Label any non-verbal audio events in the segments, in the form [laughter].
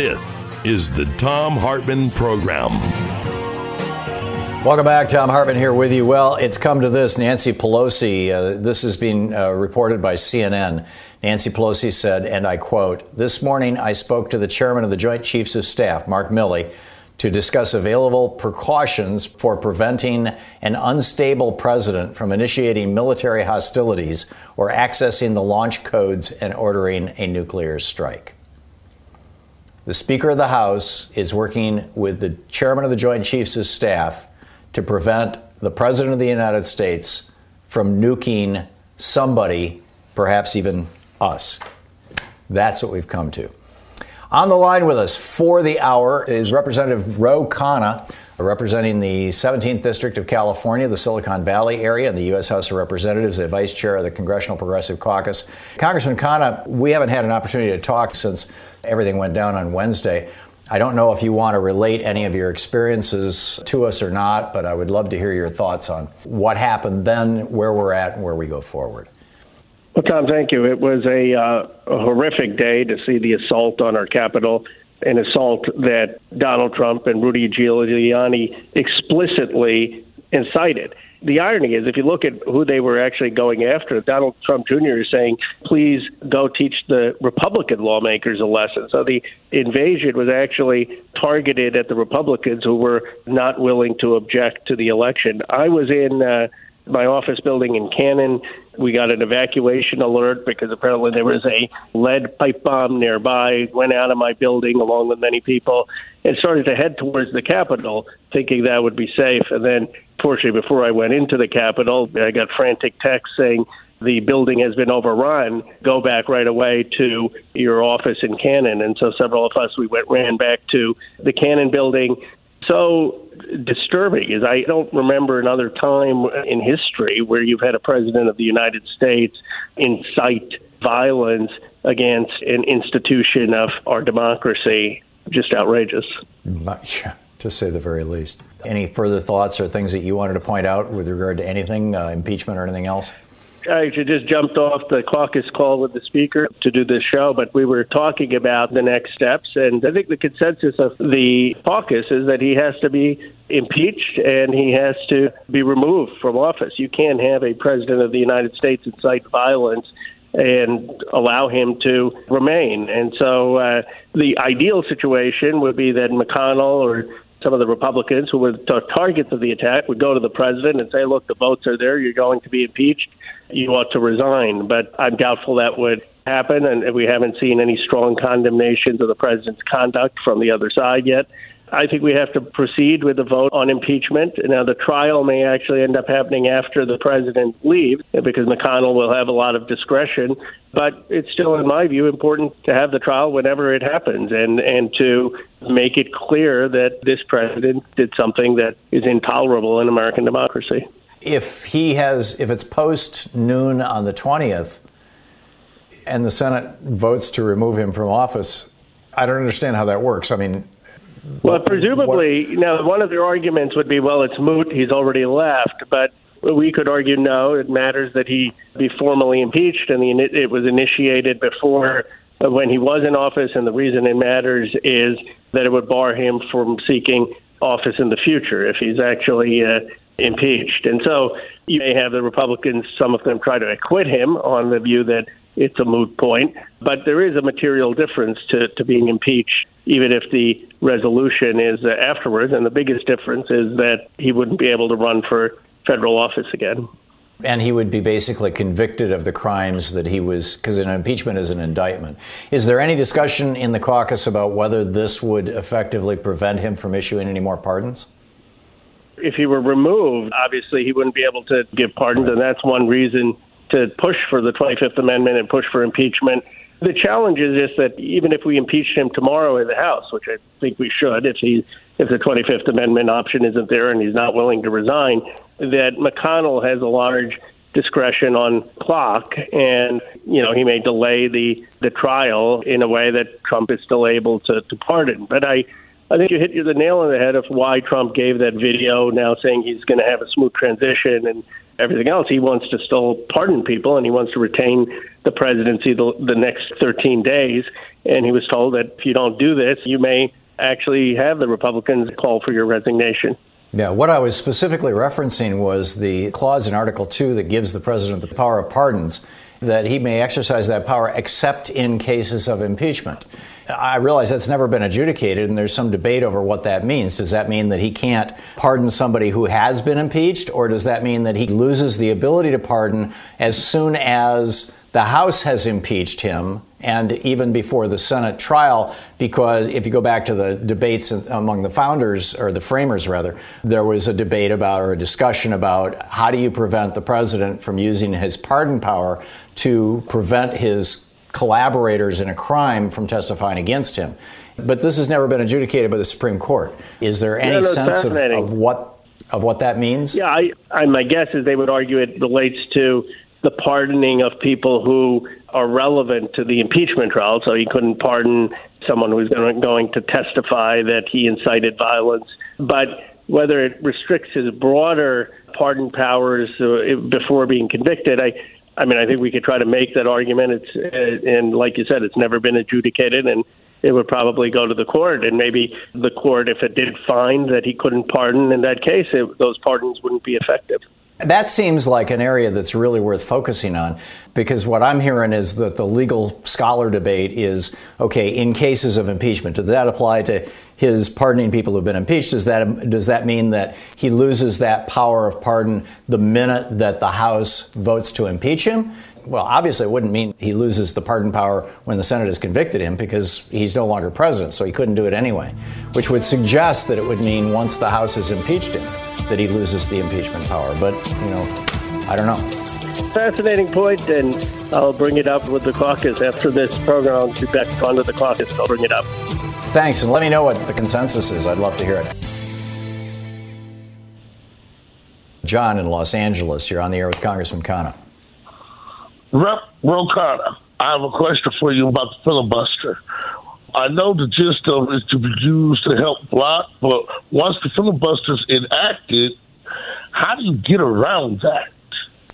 This is the Thom Hartmann Program. Welcome back. Thom Hartmann here with you. Well, it's come to this. Nancy Pelosi, uh, this has been uh, reported by CNN. Nancy Pelosi said, and I quote, This morning I spoke to the chairman of the Joint Chiefs of Staff, Mark Milley, to discuss available precautions for preventing an unstable president from initiating military hostilities or accessing the launch codes and ordering a nuclear strike. The Speaker of the House is working with the Chairman of the Joint Chiefs of Staff to prevent the President of the United States from nuking somebody, perhaps even us. That's what we've come to. On the line with us for the hour is Representative Ro Khanna, representing the 17th District of California, the Silicon Valley area, in the U.S. House of Representatives, a vice chair of the Congressional Progressive Caucus. Congressman Khanna, we haven't had an opportunity to talk since everything went down on Wednesday. I don't know if you want to relate any of your experiences to us or not, but I would love to hear your thoughts on what happened then, where we're at, and where we go forward. Well, Tom, thank you. It was a, uh, a horrific day to see the assault on our Capitol, an assault that Donald Trump and Rudy Giuliani explicitly incited the irony is, if you look at who they were actually going after, Donald Trump Jr. is saying, please go teach the Republican lawmakers a lesson. So the invasion was actually targeted at the Republicans who were not willing to object to the election. I was in uh, my office building in Cannon. We got an evacuation alert because apparently there was a lead pipe bomb nearby. Went out of my building along with many people and started to head towards the Capitol, thinking that would be safe. And then, fortunately, before I went into the Capitol, I got frantic texts saying the building has been overrun. Go back right away to your office in Cannon. And so several of us we went ran back to the Cannon building. So disturbing is I don't remember another time in history where you've had a president of the United States incite violence against an institution of our democracy just outrageous. Yeah, to say the very least. Any further thoughts or things that you wanted to point out with regard to anything, uh, impeachment or anything else? I just jumped off the caucus call with the speaker to do this show, but we were talking about the next steps. And I think the consensus of the caucus is that he has to be impeached and he has to be removed from office. You can't have a president of the United States incite violence and allow him to remain. And so uh, the ideal situation would be that McConnell or some of the Republicans who were the targets of the attack would go to the president and say, look, the votes are there. You're going to be impeached. You ought to resign. But I'm doubtful that would happen, and we haven't seen any strong condemnations of the president's conduct from the other side yet. I think we have to proceed with the vote on impeachment. Now, the trial may actually end up happening after the president leaves because McConnell will have a lot of discretion. But it's still, in my view, important to have the trial whenever it happens and, and to make it clear that this president did something that is intolerable in American democracy. If he has, if it's post noon on the 20th and the Senate votes to remove him from office, I don't understand how that works. I mean, well, presumably, what? now one of their arguments would be, well, it's moot; he's already left. But we could argue, no, it matters that he be formally impeached, and the, it was initiated before uh, when he was in office. And the reason it matters is that it would bar him from seeking office in the future if he's actually uh, impeached. And so you may have the Republicans, some of them try to acquit him on the view that it's a moot point. But there is a material difference to, to being impeached, even if the resolution is uh, afterwards. And the biggest difference is that he wouldn't be able to run for federal office again. And he would be basically convicted of the crimes that he was, because an impeachment is an indictment. Is there any discussion in the caucus about whether this would effectively prevent him from issuing any more pardons? If he were removed, obviously he wouldn't be able to give pardons, and that's one reason to push for the 25th Amendment and push for impeachment. The challenge is just that even if we impeach him tomorrow in the House, which I think we should, if he if the 25th Amendment option isn't there and he's not willing to resign, that McConnell has a large discretion on clock and you know he may delay the the trial in a way that Trump is still able to, to pardon but I I think you hit the nail on the head of why Trump gave that video now saying he's going to have a smooth transition and everything else. He wants to still pardon people and he wants to retain the presidency the, the next 13 days. And he was told that if you don't do this, you may actually have the Republicans call for your resignation. Yeah, what I was specifically referencing was the clause in Article 2 that gives the president the power of pardons, that he may exercise that power except in cases of impeachment. I realize that's never been adjudicated, and there's some debate over what that means. Does that mean that he can't pardon somebody who has been impeached, or does that mean that he loses the ability to pardon as soon as the House has impeached him and even before the Senate trial, because if you go back to the debates among the founders, or the framers rather, there was a debate about or a discussion about how do you prevent the president from using his pardon power to prevent his collaborators in a crime from testifying against him. But this has never been adjudicated by the Supreme Court. Is there any no, sense of, of, what of what that means? Yeah, I, I, my guess is they would argue it relates to the pardoning of people who are relevant to the impeachment trial. So he couldn't pardon someone who's going to testify that he incited violence. But whether it restricts his broader pardon powers uh, before being convicted, I, I mean, I think we could try to make that argument. It's uh, and like you said, it's never been adjudicated, and it would probably go to the court. And maybe the court, if it did find that he couldn't pardon in that case, it, those pardons wouldn't be effective. That seems like an area that's really worth focusing on because what I'm hearing is that the legal scholar debate is okay, in cases of impeachment, does that apply to his pardoning people who've been impeached? Does that, does that mean that he loses that power of pardon the minute that the House votes to impeach him? Well, obviously, it wouldn't mean he loses the pardon power when the Senate has convicted him because he's no longer president, so he couldn't do it anyway, which would suggest that it would mean once the House has impeached him that he loses the impeachment power. But, you know, I don't know. Fascinating point, and I'll bring it up with the caucus after this program. I'll be back onto the caucus. I'll bring it up. Thanks, and let me know what the consensus is. I'd love to hear it. John in Los Angeles, you're on the air with Congressman Khanna. Rep. Ro I have a question for you about the filibuster. I know the gist of it is to be used to help block, but once the filibuster is enacted, how do you get around that?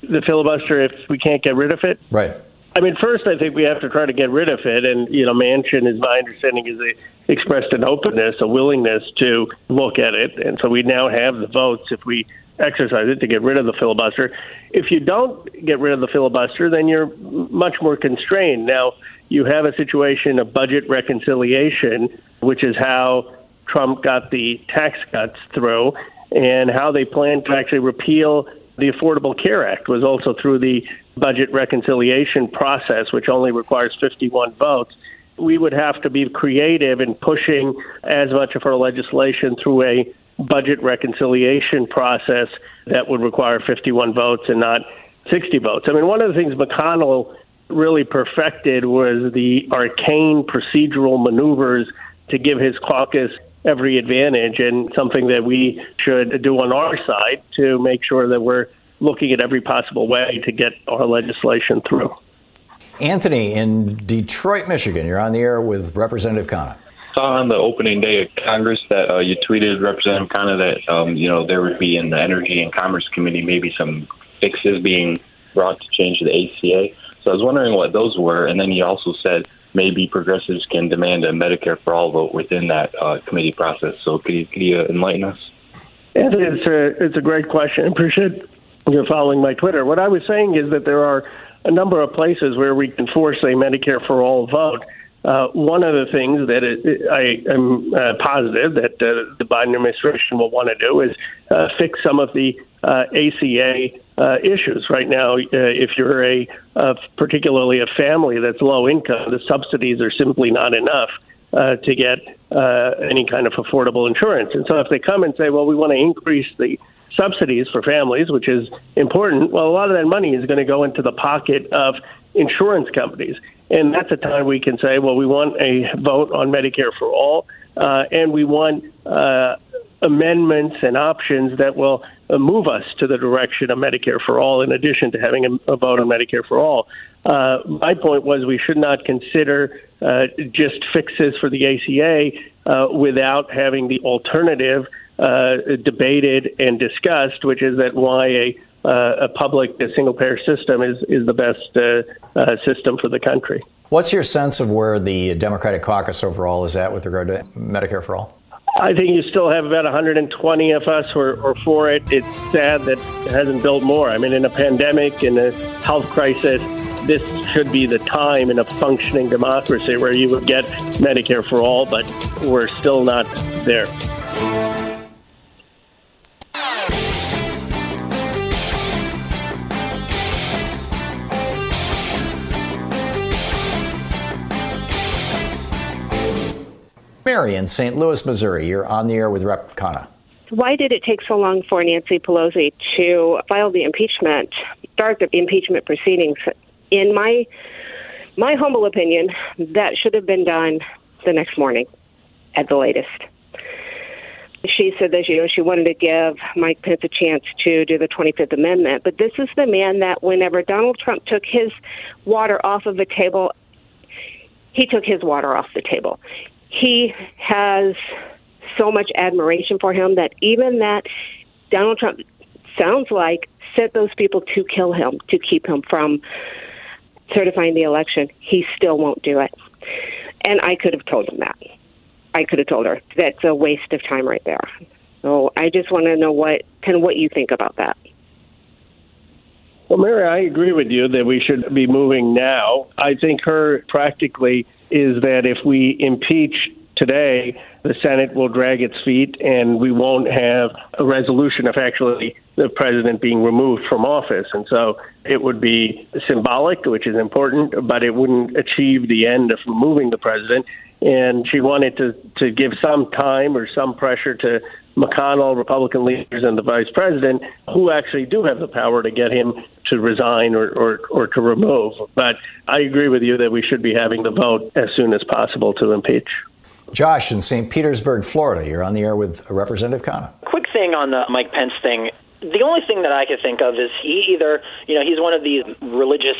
The filibuster, if we can't get rid of it? Right. I mean, first, I think we have to try to get rid of it. And, you know, Manchin, is my understanding, is a, expressed an openness, a willingness to look at it. And so we now have the votes if we exercise it to get rid of the filibuster. If you don't get rid of the filibuster, then you're much more constrained. Now, you have a situation of budget reconciliation, which is how Trump got the tax cuts through, and how they plan to actually repeal the Affordable Care Act was also through the budget reconciliation process, which only requires 51 votes. We would have to be creative in pushing as much of our legislation through a budget reconciliation process that would require 51 votes and not 60 votes. I mean, one of the things McConnell really perfected was the arcane procedural maneuvers to give his caucus every advantage and something that we should do on our side to make sure that we're looking at every possible way to get our legislation through. Anthony in Detroit, Michigan, you're on the air with Representative Khanna saw on the opening day of Congress that uh, you tweeted, Representative Khanna, that um, you know there would be in the Energy and Commerce Committee maybe some fixes being brought to change the ACA. So I was wondering what those were, and then you also said maybe progressives can demand a Medicare for all vote within that uh, committee process. So could you, could you enlighten us? It's a, it's a great question. I appreciate you're following my Twitter. What I was saying is that there are a number of places where we can force a Medicare for all vote. Uh, one of the things that it, I am uh, positive that uh, the Biden administration will want to do is uh, fix some of the ACA uh, issues. Right now, uh, if you're a particularly a family that's low income, the subsidies are simply not enough. to get any kind of affordable insurance. And so if they come and say, well, we want to increase the subsidies for families, which is important, well, a lot of that money is going to go into the pocket of insurance companies. And that's a time we can say, well, we want a vote on Medicare for all, uh, and we want uh, amendments and options that will uh, move us to the direction of Medicare for all, in addition to having a, a vote on Medicare for all. Uh, my point was we should not consider uh, just fixes for the ACA uh, without having the alternative debated and discussed, which is that why a a public a single payer system is is the best uh, uh, system for the country. What's your sense of where the Democratic caucus overall is at with regard to Medicare for all? I think you still have about 120 of us who are, are for it. It's sad that it hasn't built more. I mean, in a pandemic, in a health crisis, this should be the time in a functioning democracy where you would get Medicare for all, but we're still not there. Mary in St. Louis, Missouri. You're on the air with Rep. Khanna. Why did it take so long for Nancy Pelosi to file the impeachment, start the impeachment proceedings? In my my humble opinion, that should have been done the next morning at the latest. She said that you know she wanted to give Mike Pence a chance to do the 25th Amendment, but this is the man that whenever Donald Trump took his water off of the table, he took his water off the table he has so much admiration for him that even that Donald Trump sounds like sent those people to kill him to keep him from certifying the election, he still won't do it. And I could have told him that. I could have told her that's a waste of time right there. So I just want to know what kind of what you think about that. Well, Mary, I agree with you that we should be moving now. I think her practically is that if we impeach today, the Senate will drag its feet and we won't have a resolution of actually the president being removed from office. And so it would be symbolic, which is important, but it wouldn't achieve the end of removing the president. And she wanted to, to give some time or some pressure to McConnell, Republican leaders, and the vice president, who actually do have the power to get him to resign or, or, or to remove. But I agree with you that we should be having the vote as soon as possible to impeach. Josh in St. Petersburg, Florida. You're on the air with Representative Khanna. Quick thing on the Mike Pence thing. The only thing that I could think of is he either, you know, he's one of these religious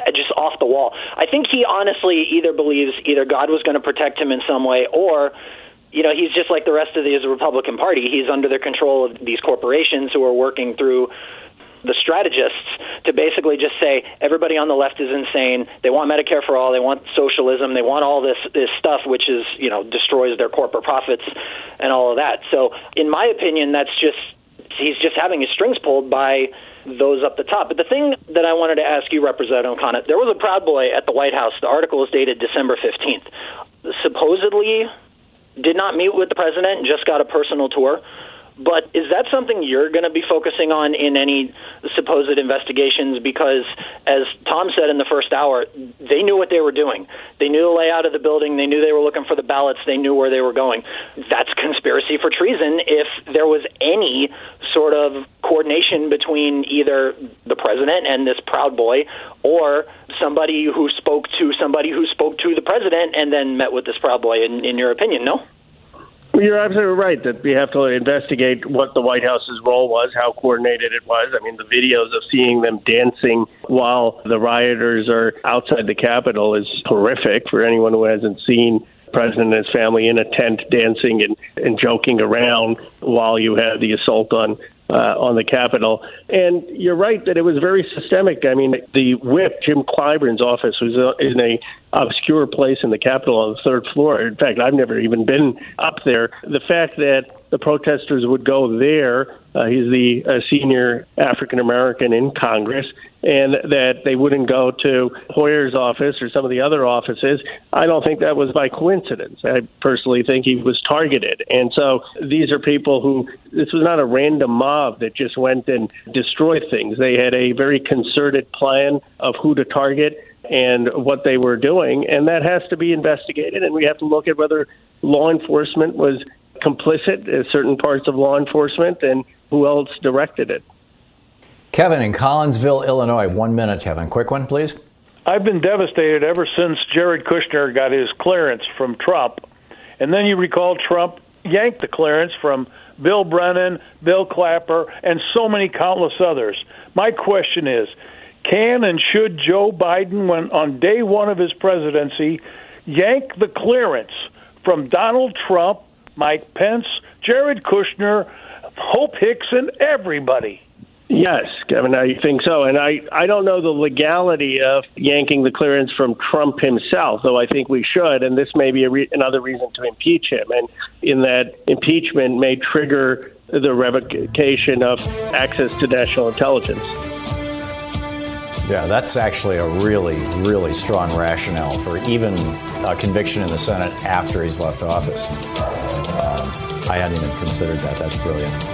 uh, just off the wall. I think he honestly either believes either God was going to protect him in some way or you know, he's just like the rest of the Republican Party. He's under the control of these corporations who are working through the strategists to basically just say everybody on the left is insane. They want Medicare for all. They want socialism. They want all this this stuff, which is you know destroys their corporate profits and all of that. So, in my opinion, that's just he's just having his strings pulled by those up the top. But the thing that I wanted to ask you, Representative O'Connor, there was a Proud Boy at the White House. The article is dated December 15th. Supposedly, did not meet with the president, just got a personal tour. But is that something you're going to be focusing on in any supposed investigations? Because, as Tom said in the first hour, they knew what they were doing. They knew the layout of the building. They knew they were looking for the ballots. They knew where they were going. That's conspiracy for treason if there was any sort of coordination between either the president and this Proud Boy or somebody who spoke to somebody who spoke to the president and then met with this Proud Boy, in, in your opinion, no? You're absolutely right that we have to investigate what the White House's role was, how coordinated it was. I mean, the videos of seeing them dancing while the rioters are outside the Capitol is horrific for anyone who hasn't seen president and his family in a tent dancing and, and joking around while you had the assault on uh, on the Capitol. And you're right that it was very systemic. I mean, the whip, Jim Clyburn's office, was uh, in a obscure place in the Capitol on the third floor. In fact, I've never even been up there. The fact that the protesters would go there. Uh, he's the uh, senior African American in Congress, and that they wouldn't go to Hoyer's office or some of the other offices. I don't think that was by coincidence. I personally think he was targeted. And so these are people who, this was not a random mob that just went and destroyed things. They had a very concerted plan of who to target and what they were doing, and that has to be investigated. And we have to look at whether law enforcement was complicit in certain parts of law enforcement and who else directed it. Kevin in Collinsville, Illinois. One minute, Kevin. Quick one, please. I've been devastated ever since Jared Kushner got his clearance from Trump. And then you recall Trump yanked the clearance from Bill Brennan, Bill Clapper, and so many countless others. My question is can and should Joe Biden, when on day one of his presidency, yank the clearance from Donald Trump, Mike Pence, Jared Kushner, Hope Hicks, and everybody. Yes, Kevin, I think so. And I, I don't know the legality of yanking the clearance from Trump himself, though I think we should. And this may be re- another reason to impeach him. And in that impeachment may trigger the revocation of access to national intelligence. Yeah, that's actually a really, really strong rationale for even a conviction in the Senate after he's left office. Um, I hadn't even considered that. That's brilliant.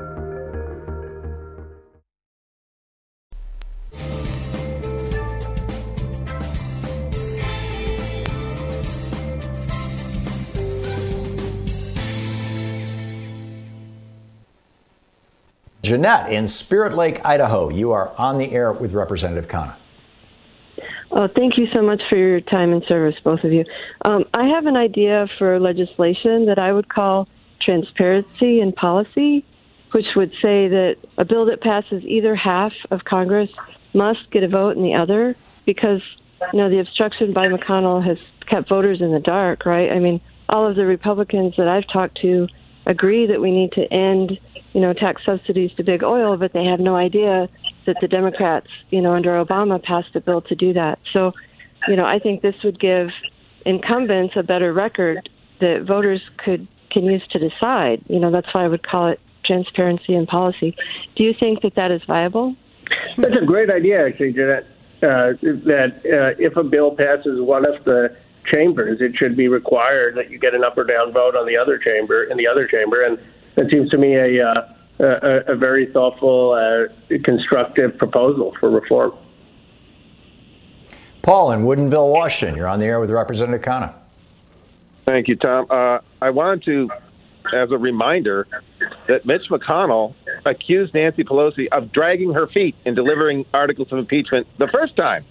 Jeanette in Spirit Lake, Idaho. You are on the air with Representative Khanna. Oh, thank you so much for your time and service, both of you. Um, I have an idea for legislation that I would call transparency in policy, which would say that a bill that passes either half of Congress must get a vote in the other because you know the obstruction by McConnell has kept voters in the dark, right? I mean, all of the Republicans that I've talked to agree that we need to end you know, tax subsidies to big oil, but they have no idea that the Democrats, you know, under Obama passed a bill to do that. So, you know, I think this would give incumbents a better record that voters could can use to decide. You know, that's why I would call it transparency in policy. Do you think that that is viable? That's a great idea, actually, Jeanette. Uh, that uh, if a bill passes one of the chambers, it should be required that you get an up or down vote on the other chamber in the other chamber, and that seems to me a uh, a, a, very thoughtful, uh, constructive proposal for reform. Paul in Woodinville, Washington. You're on the air with Representative Khanna. Thank you, Tom. Uh, I wanted to, as a reminder, that Mitch McConnell accused Nancy Pelosi of dragging her feet in delivering articles of impeachment the first time.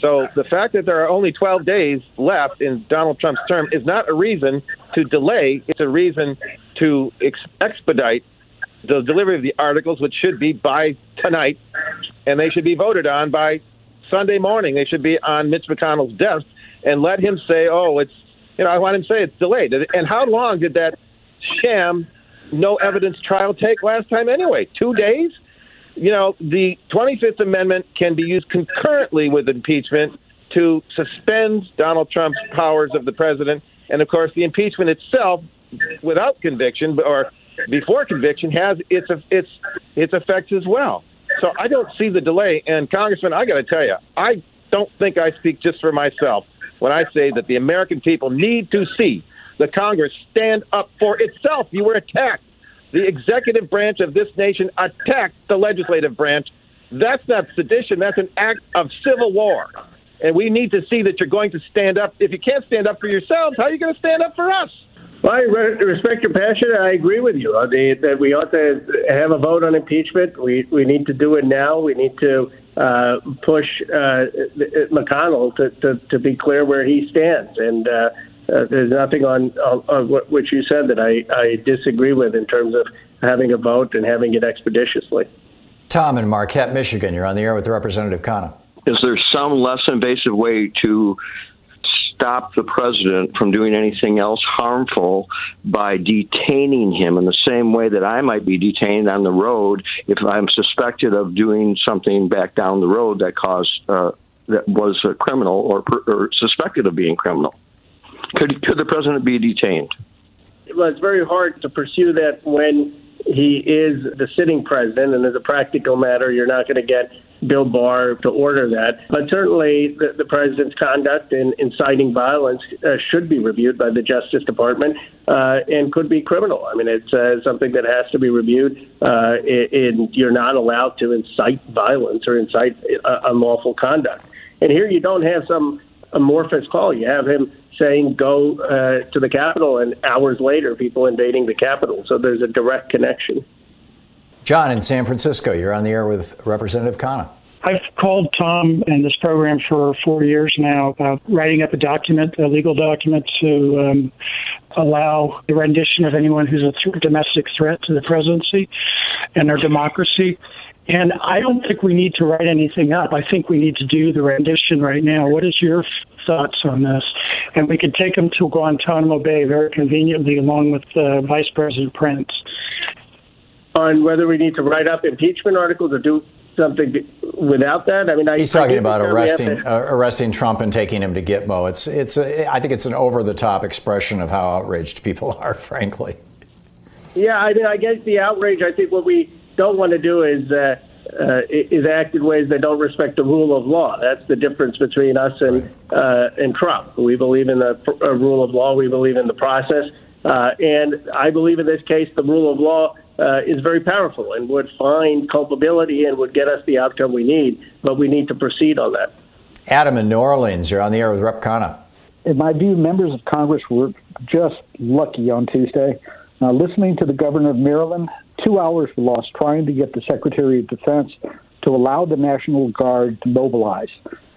So the fact that there are only 12 days left in Donald Trump's term is not a reason to delay. It's a reason to ex- expedite the delivery of the articles, which should be by tonight, and they should be voted on by Sunday morning. They should be on Mitch McConnell's desk, and let him say, "Oh, it's you know, I want him to say it's delayed." And how long did that sham no evidence trial take last time anyway? Two days. You know, the 25th Amendment can be used concurrently with impeachment to suspend Donald Trump's powers of the president. And of course, the impeachment itself, without conviction or before conviction, has its its its effects as well. So I don't see the delay. And Congressman, I got to tell you, I don't think I speak just for myself when I say that the American people need to see the Congress stand up for itself. You were attacked. The executive branch of this nation attacked the legislative branch. That's not sedition. That's an act of civil war. And we need to see that you're going to stand up. If you can't stand up for yourselves, how are you going to stand up for us? Well, I respect your passion. I agree with you uh, that we ought to have a vote on impeachment. We we need to do it now. We need to uh, push uh, McConnell to, to, to be clear where he stands. And uh, uh, there's nothing on, on, on what, what you said that I, I disagree with in terms of having a vote and having it expeditiously. Tom in Marquette, Michigan, you're on the air with Representative Khanna. Is there some less invasive way to stop the president from doing anything else harmful by detaining him in the same way that I might be detained on the road if I'm suspected of doing something back down the road that caused uh, that was a criminal or, or suspected of being criminal. Could could the president be detained? Well, it's very hard to pursue that when he is the sitting president, and as a practical matter, you're not going to get Bill Barr to order that. But certainly, the, the president's conduct in inciting violence uh, should be reviewed by the Justice Department uh, and could be criminal. I mean, it's uh, something that has to be reviewed. Uh, and you're not allowed to incite violence or incite uh, unlawful conduct. And here, you don't have some amorphous call. You have him saying go uh, to the Capitol, and hours later, people invading the Capitol. So there's a direct connection. John in San Francisco, you're on the air with Representative Khanna. I've called Tom and this program for four years now about writing up a document, a legal document to um, allow the rendition of anyone who's a th- domestic threat to the presidency and our democracy. And I don't think we need to write anything up. I think we need to do the rendition right now. What is your thoughts on this? And we could take them to Guantanamo Bay very conveniently, along with uh, Vice President Prince. on whether we need to write up impeachment articles or do something without that. I mean, I, he's talking about arresting uh, arresting Trump and taking him to Gitmo. It's it's a, I think it's an over the top expression of how outraged people [laughs] are, frankly. Yeah, I mean, I guess the outrage. I think what we don't want to do is. Uh, uh, is act in ways that don't respect the rule of law. That's the difference between us and uh, and Trump. We believe in the uh, rule of law. We believe in the process, uh, and I believe in this case the rule of law uh, is very powerful and would find culpability and would get us the outcome we need. But we need to proceed on that. Adam in New Orleans, you're on the air with Rep Khanna. In my view, members of Congress were just lucky on Tuesday. Now, listening to the governor of Maryland, two hours were lost trying to get the Secretary of Defense to allow the National Guard to mobilize.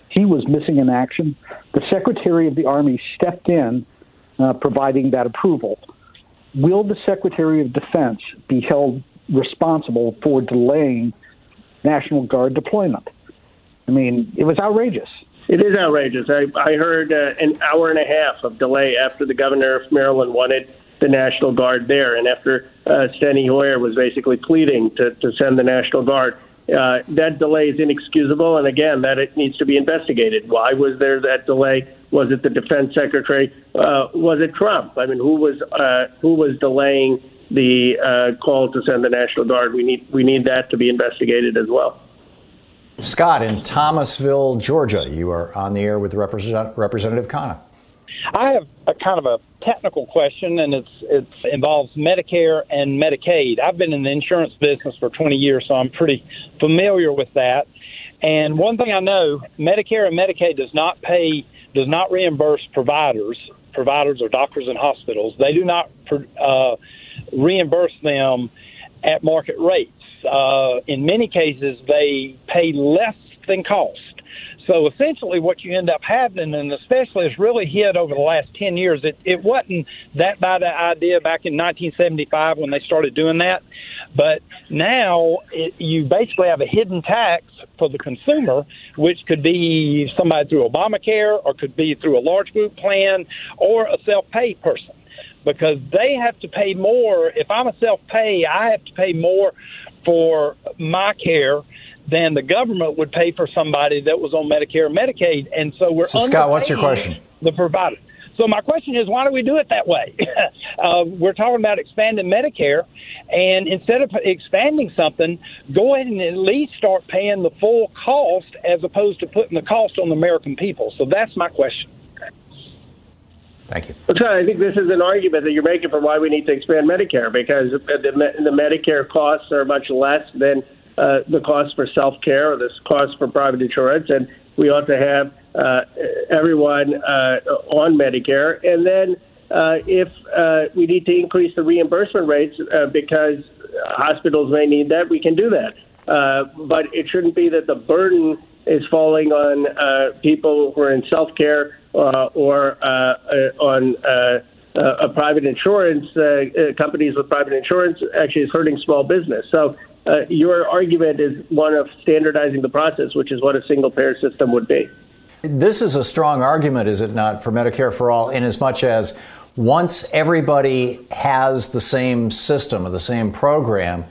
He was missing in action. The Secretary of the Army stepped in, uh, providing that approval will the Secretary of Defense be held responsible for delaying National Guard deployment? I mean, it was outrageous. It is outrageous. I, I heard uh, an hour and a half of delay after the governor of Maryland wanted the National Guard there, and after uh, Steny Hoyer was basically pleading to, to send the National Guard. Uh, that delay is inexcusable, and again, that it needs to be investigated. Why was there that delay? Was it the defense secretary? Uh, was it Trump? I mean, who was uh, who was delaying the uh, call to send the National Guard? We need we need that to be investigated as well. Scott in Thomasville, Georgia, you are on the air with Represent- Representative Khanna. I have a kind of a technical question, and it's it involves Medicare and Medicaid. I've been in the insurance business for 20 years, so I'm pretty familiar with that. And one thing I know, Medicare and Medicaid does not pay, does not reimburse providers, providers or doctors and hospitals. They do not uh, reimburse them at market rates. Uh, in many cases, they pay less than cost. So essentially, what you end up having, and especially it's really hit over the last 10 years, it, it wasn't that bad an idea back in 1975 when they started doing that. But now it, you basically have a hidden tax for the consumer, which could be somebody through Obamacare or could be through a large group plan or a self pay person because they have to pay more. If I'm a self pay, I have to pay more for my care than the government would pay for somebody that was on Medicare or Medicaid. And so we're so Scott, what's your question? The provider. So my question is, why do we do it that way? [laughs] uh, we're talking about expanding Medicare, and instead of expanding something, go ahead and at least start paying the full cost as opposed to putting the cost on the American people. So that's my question. Thank you. Well, I think this is an argument that you're making for why we need to expand Medicare because the, the Medicare costs are much less than uh, the cost for self care or the cost for private insurance, and we ought to have uh, everyone uh, on Medicare. And then uh, if uh, we need to increase the reimbursement rates uh, because hospitals may need that, we can do that. Uh, but it shouldn't be that the burden is falling on uh, people who are in self care uh, or uh, uh, on uh, uh, private insurance uh, uh, companies with private insurance. Actually, is hurting small business. So. Uh, your argument is one of standardizing the process, which is what a single payer system would be. This is a strong argument, is it not, for Medicare for All, in as much as once everybody has the same system or the same program,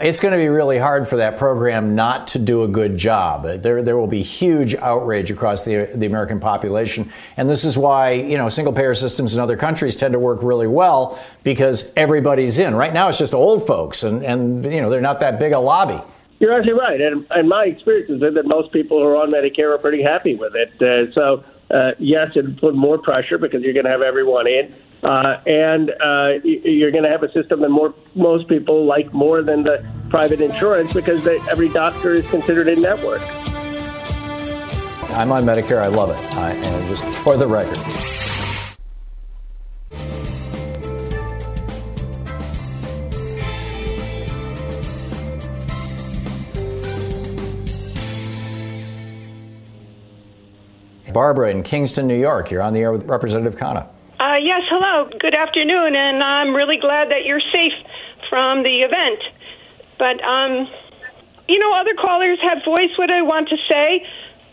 it's going to be really hard for that program not to do a good job. There, there will be huge outrage across the, the American population. And this is why, you know, single payer systems in other countries tend to work really well because everybody's in. Right now, it's just old folks, and, and you know, they're not that big a lobby. You're actually right. And, and my experience is that most people who are on Medicare are pretty happy with it. Uh, so, uh, yes, it put more pressure because you're going to have everyone in. Uh, and uh, you're going to have a system that more most people like more than the private insurance because they, every doctor is considered a network. I'm on Medicare. I love it. I, and just for the record. Barbara in Kingston, New York. You're on the air with Representative Khanna. Uh, yes, hello. Good afternoon, and I'm really glad that you're safe from the event. But, um, you know, other callers have voiced what I want to say,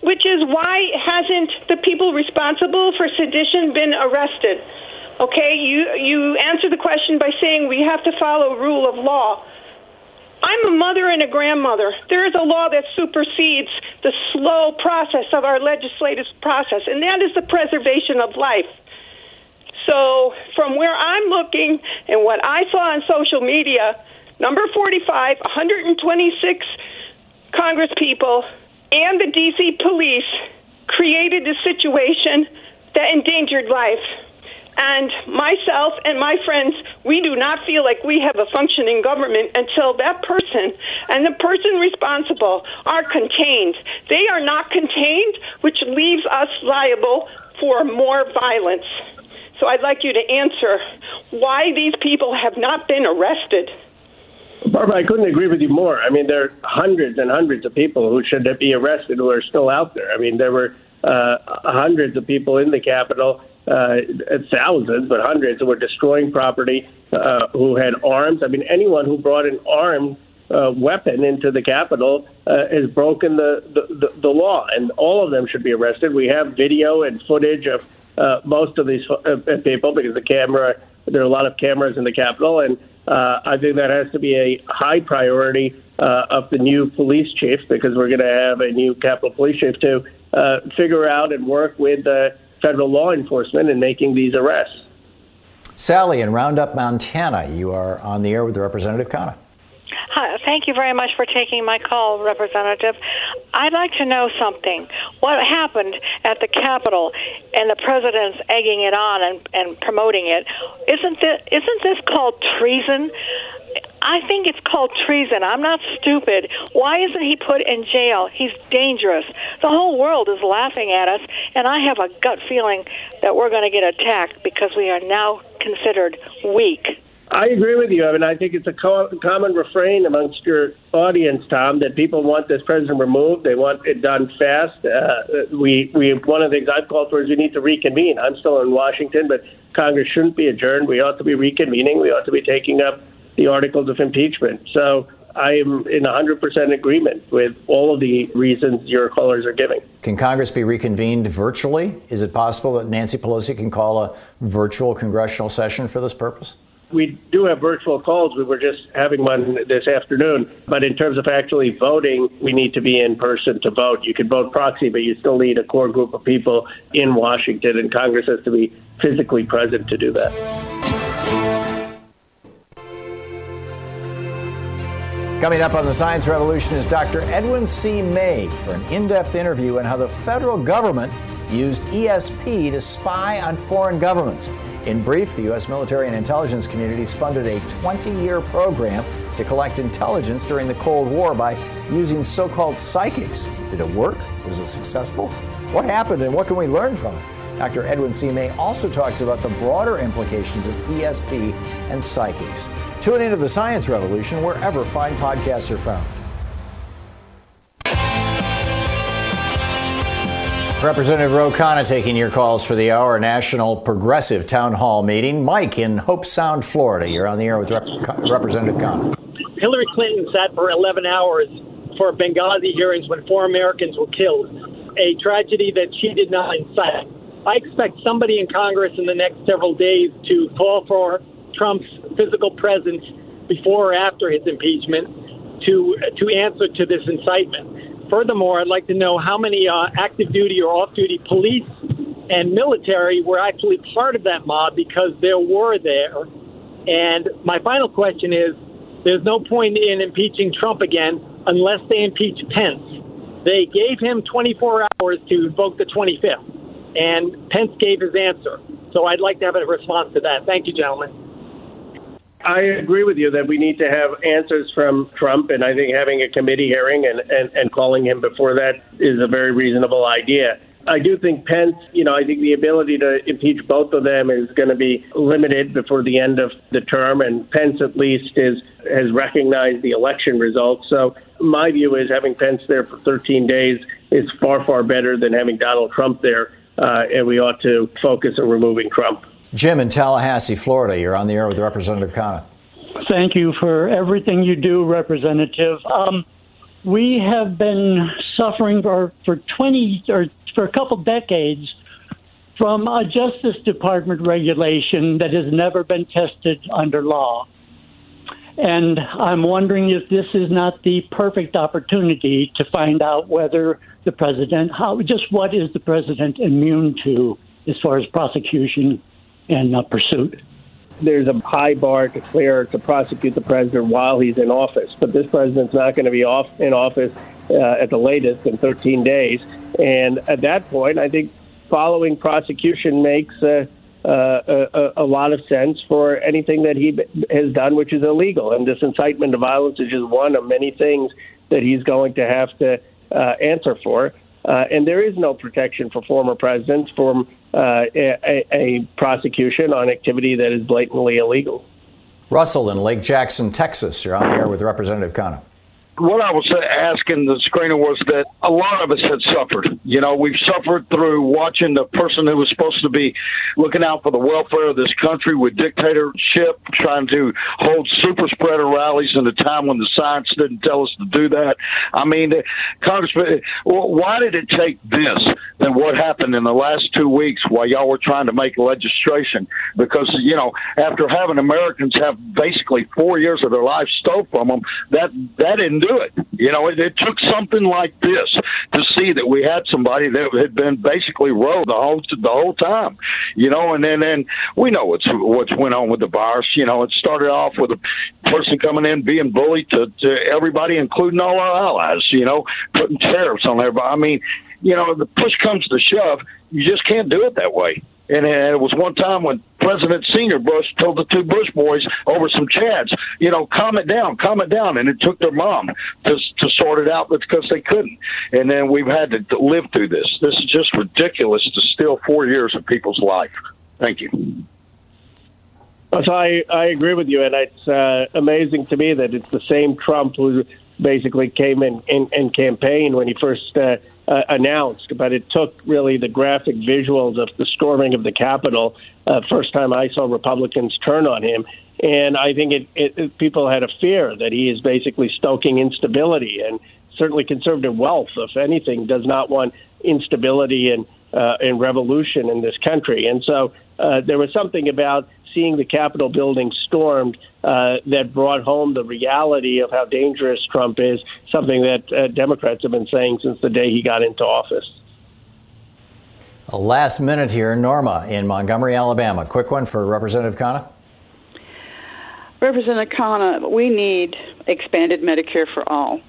which is why hasn't the people responsible for sedition been arrested? Okay, you, you answer the question by saying we have to follow rule of law. I'm a mother and a grandmother. There is a law that supersedes the slow process of our legislative process, and that is the preservation of life. So, from where I'm looking and what I saw on social media, number 45, 126 Congress people, and the DC police created a situation that endangered life. And myself and my friends, we do not feel like we have a functioning government until that person and the person responsible are contained. They are not contained, which leaves us liable for more violence. So I'd like you to answer why these people have not been arrested. Barbara, I couldn't agree with you more. I mean, there are hundreds and hundreds of people who should be arrested who are still out there. I mean, there were uh, hundreds of people in the Capitol, uh, thousands, but hundreds who were destroying property, uh, who had arms. I mean, anyone who brought an armed uh, weapon into the Capitol uh, has broken the, the, the, the law, and all of them should be arrested. We have video and footage of uh, most of these uh, people because the camera, there are a lot of cameras in the Capitol, and I think that has to be a high priority of the new police chief because we're going to have a new Capitol Police chief to figure out and work with the federal law enforcement in making these arrests. Sally in Roundup, Montana, you are on the air with Representative Khanna. Hi, thank you very much for taking my call, Representative. I'd like to know something. What happened at the Capitol and the president's egging it on and, and promoting it? Isn't this, isn't this called treason? I think it's called treason. I'm not stupid. Why isn't he put in jail? He's dangerous. The whole world is laughing at us, and I have a gut feeling that we're going to get attacked because we are now considered weak. I agree with you. I mean, I think it's a co- common refrain amongst your audience, Tom, that people want this president removed. They want it done fast. Uh, we, we, one of the things I've called for is we need to reconvene. I'm still in Washington, but Congress shouldn't be adjourned. We ought to be reconvening. We ought to be taking up the articles of impeachment. So I am in 100% agreement with all of the reasons your callers are giving. Can Congress be reconvened virtually? Is it possible that Nancy Pelosi can call a virtual congressional session for this purpose? we do have virtual calls. We were just having one this afternoon. But in terms of actually voting, we need to be in person to vote. You can vote proxy, but you still need a core group of people in Washington, and Congress has to be physically present to do that. Coming up on the Science Revolution is Dr. Edwin C. May for an in depth interview on how the federal government used ESP to spy on foreign governments. In brief, the U.S. military and intelligence communities funded a 20 year program to collect intelligence during the Cold War by using so called psychics. Did it work? Was it successful? What happened and what can we learn from it? Dr. Edwin C. May also talks about the broader implications of ESP and psychics. Tune into the science revolution wherever fine podcasts are found. Representative Ro Khanna taking your calls for the hour National Progressive Town Hall meeting. Mike in Hobe Sound, Florida. You're on the air with Rep- Representative Khanna. Hillary Clinton sat for 11 hours for Benghazi hearings when four Americans were killed, a tragedy that she did not incite. I expect somebody in Congress in the next several days to call for Trump's physical presence before or after his impeachment to to answer to this incitement. Furthermore, I'd like to know how many uh, active duty or off duty police and military were actually part of that mob because there were there. And my final question is there's no point in impeaching Trump again unless they impeach Pence. They gave him 24 hours to invoke the 25th, and Pence gave his answer. So I'd like to have a response to that. Thank you, gentlemen. I agree with you that we need to have answers from Trump, and I think having a committee hearing and, and, and calling him before that is a very reasonable idea. I do think Pence, you know, I think the ability to impeach both of them is going to be limited before the end of the term, and Pence at least is has recognized the election results. So my view is having Pence there for 13 days is far far better than having Donald Trump there, uh, and we ought to focus on removing Trump. Jim in Tallahassee, Florida. You're on the air with Representative Khanna. Thank you for everything you do, Representative. Um, we have been suffering for, for 20 or for a couple decades from a Justice Department regulation that has never been tested under law. And I'm wondering if this is not the perfect opportunity to find out whether the president, how, just what is the president immune to as far as prosecution and uh, pursuit. There's a high bar to clear to prosecute the president while he's in office, but this president's not going to be off in office uh, at the latest in 13 days. And at that point, I think following prosecution makes uh, uh, a, a, lot of sense for anything that he has done, which is illegal. And this incitement to violence is just one of many things that he's going to have to uh, answer for. Uh, and there is no protection for former presidents from uh, a, a, prosecution on activity that is blatantly illegal. Russell in Lake Jackson, Texas. You're on the air with Representative Khanna what I was asking the screener was that a lot of us had suffered. You know, we've suffered through watching the person who was supposed to be looking out for the welfare of this country with dictatorship, trying to hold super spreader rallies in a time when the science didn't tell us to do that. I mean, Congressman, why did it take this than what happened in the last two weeks while y'all were trying to make legislation? Because, you know, after having Americans have basically four years of their life stole from them, that, that didn't do it. You know, it, it took something like this to see that we had somebody that had been basically rogue the whole the whole time. You know, and then then we know what's what's went on with the virus. You know, it started off with a person coming in being bullied to, to everybody, including all our allies. You know, putting tariffs on everybody. I mean, you know, the push comes to shove, you just can't do it that way. And it was one time when President Senior Bush told the two Bush boys over some chads, you know, calm it down, calm it down. And it took their mom to, to sort it out because they couldn't. And then we've had to live through this. This is just ridiculous to steal four years of people's life. Thank you. So I, I agree with you, and it's uh, amazing to me that it's the same Trump who basically came in in, in campaign when he first uh, uh, announced, but it took really the graphic visuals of the storming of the Capitol. Uh, first time I saw Republicans turn on him, and I think it, it, it, people had a fear that he is basically stoking instability, and certainly conservative wealth, if anything, does not want instability and uh, and revolution in this country. And so uh, there was something about seeing the Capitol building stormed uh, that brought home the reality of how dangerous Trump is, something that uh, Democrats have been saying since the day he got into office. A last minute here, Norma in Montgomery, Alabama. Quick one for Representative Khanna. Representative Khanna, we need expanded Medicare for all.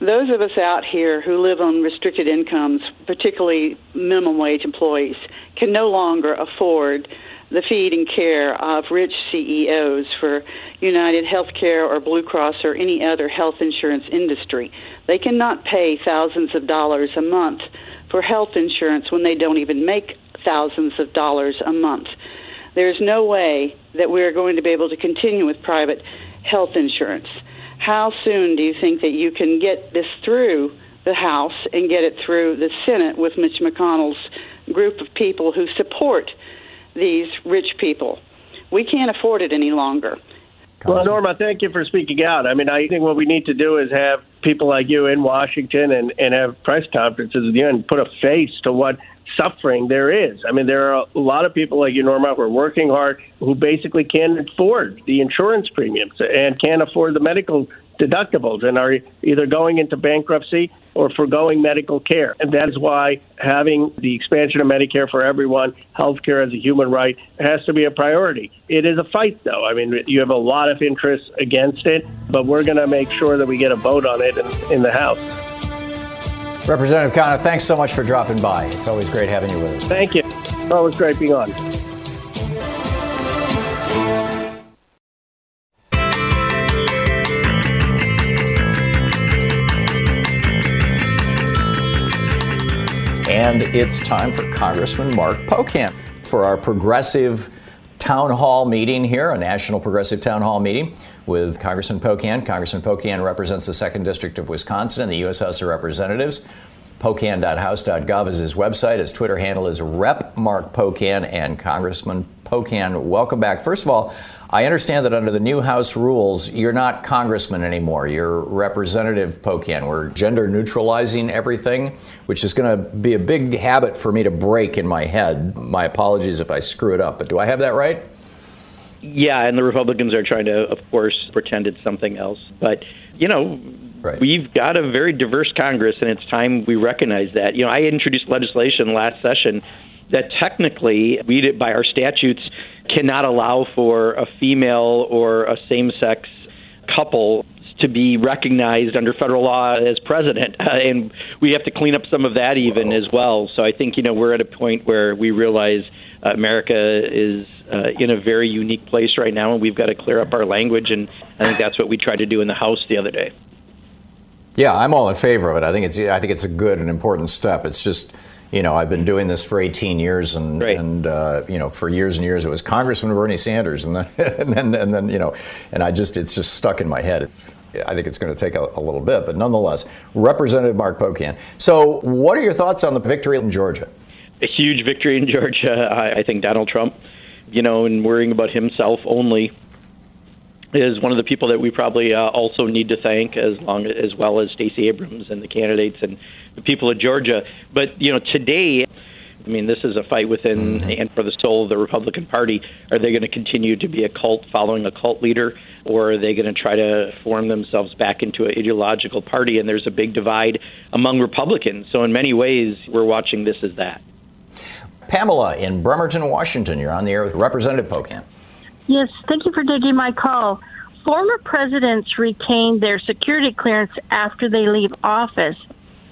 Those of us out here who live on restricted incomes, particularly minimum wage employees, can no longer afford the feed and care of rich CEOs for United Healthcare or Blue Cross or any other health insurance industry. They cannot pay thousands of dollars a month for health insurance when they don't even make thousands of dollars a month. There's no way that we're going to be able to continue with private health insurance. How soon do you think that you can get this through the House and get it through the Senate with Mitch McConnell's group of people who support these rich people? We can't afford it any longer. Well, Norma, thank you for speaking out. I mean, I think what we need to do is have people like you in Washington and, and have press conferences with you and put a face to what suffering there is. I mean, there are a lot of people like you, Norma, who are working hard who basically can't afford the insurance premiums and can't afford the medical deductibles and are either going into bankruptcy or foregoing medical care. And that is why having the expansion of Medicare for everyone, health care as a human right, has to be a priority. It is a fight, though. I mean, you have a lot of interests against it, but we're going to make sure that we get a vote on it in, in the House. Representative Khanna, thanks so much for dropping by. It's always great having you with us. Thank you. Always great being on. And it's time for Congressman Mark Pocan for our progressive town hall meeting here, a national progressive town hall meeting with Congressman Pocan. Congressman Pocan represents the 2nd District of Wisconsin in the U.S. House of Representatives. Pocan.house.gov is his website. His Twitter handle is Rep Mark Pocan and Congressman Pocan. Welcome back. First of all, I understand that under the new House rules, you're not Congressman anymore. You're Representative Pocan. We're gender neutralizing everything, which is going to be a big habit for me to break in my head. My apologies if I screw it up, but do I have that right? Yeah, and the Republicans are trying to, of course, pretend it's something else. But, you know, right. we've got a very diverse Congress, and it's time we recognize that. You know, I introduced legislation last session that technically, we, by our statutes, cannot allow for a female or a same sex couple to be recognized under federal law as president. Uh, [laughs] and we have to clean up some of that even as well. So I think, you know, we're at a point where we realize uh, America is uh, in a very unique place right now, and we've got to clear up our language. And I think that's what we tried to do in the House the other day. Yeah, I'm all in favor of it. I think it's I think it's a good and important step. It's just you know, I've been doing this for 18 years, and right. and uh, you know, for years and years, it was Congressman Bernie Sanders, and then [laughs] and then and then you know, and I just it's just stuck in my head. I think it's going to take a, a little bit, but nonetheless, Representative Mark Pocan. So, what are your thoughts on the victory in Georgia? A huge victory in Georgia. I, I think Donald Trump, you know, and worrying about himself only is one of the people that we probably uh, also need to thank, as long as well as Stacey Abrams and the candidates and the people of Georgia. But you know, today. I mean, this is a fight within mm-hmm. and for the soul of the Republican Party. Are they going to continue to be a cult following a cult leader, or are they going to try to form themselves back into an ideological party? And there's a big divide among Republicans. So, in many ways, we're watching this as that. Pamela in Bremerton, Washington. You're on the air with Representative Pocan. Yes, thank you for taking my call. Former presidents retain their security clearance after they leave office.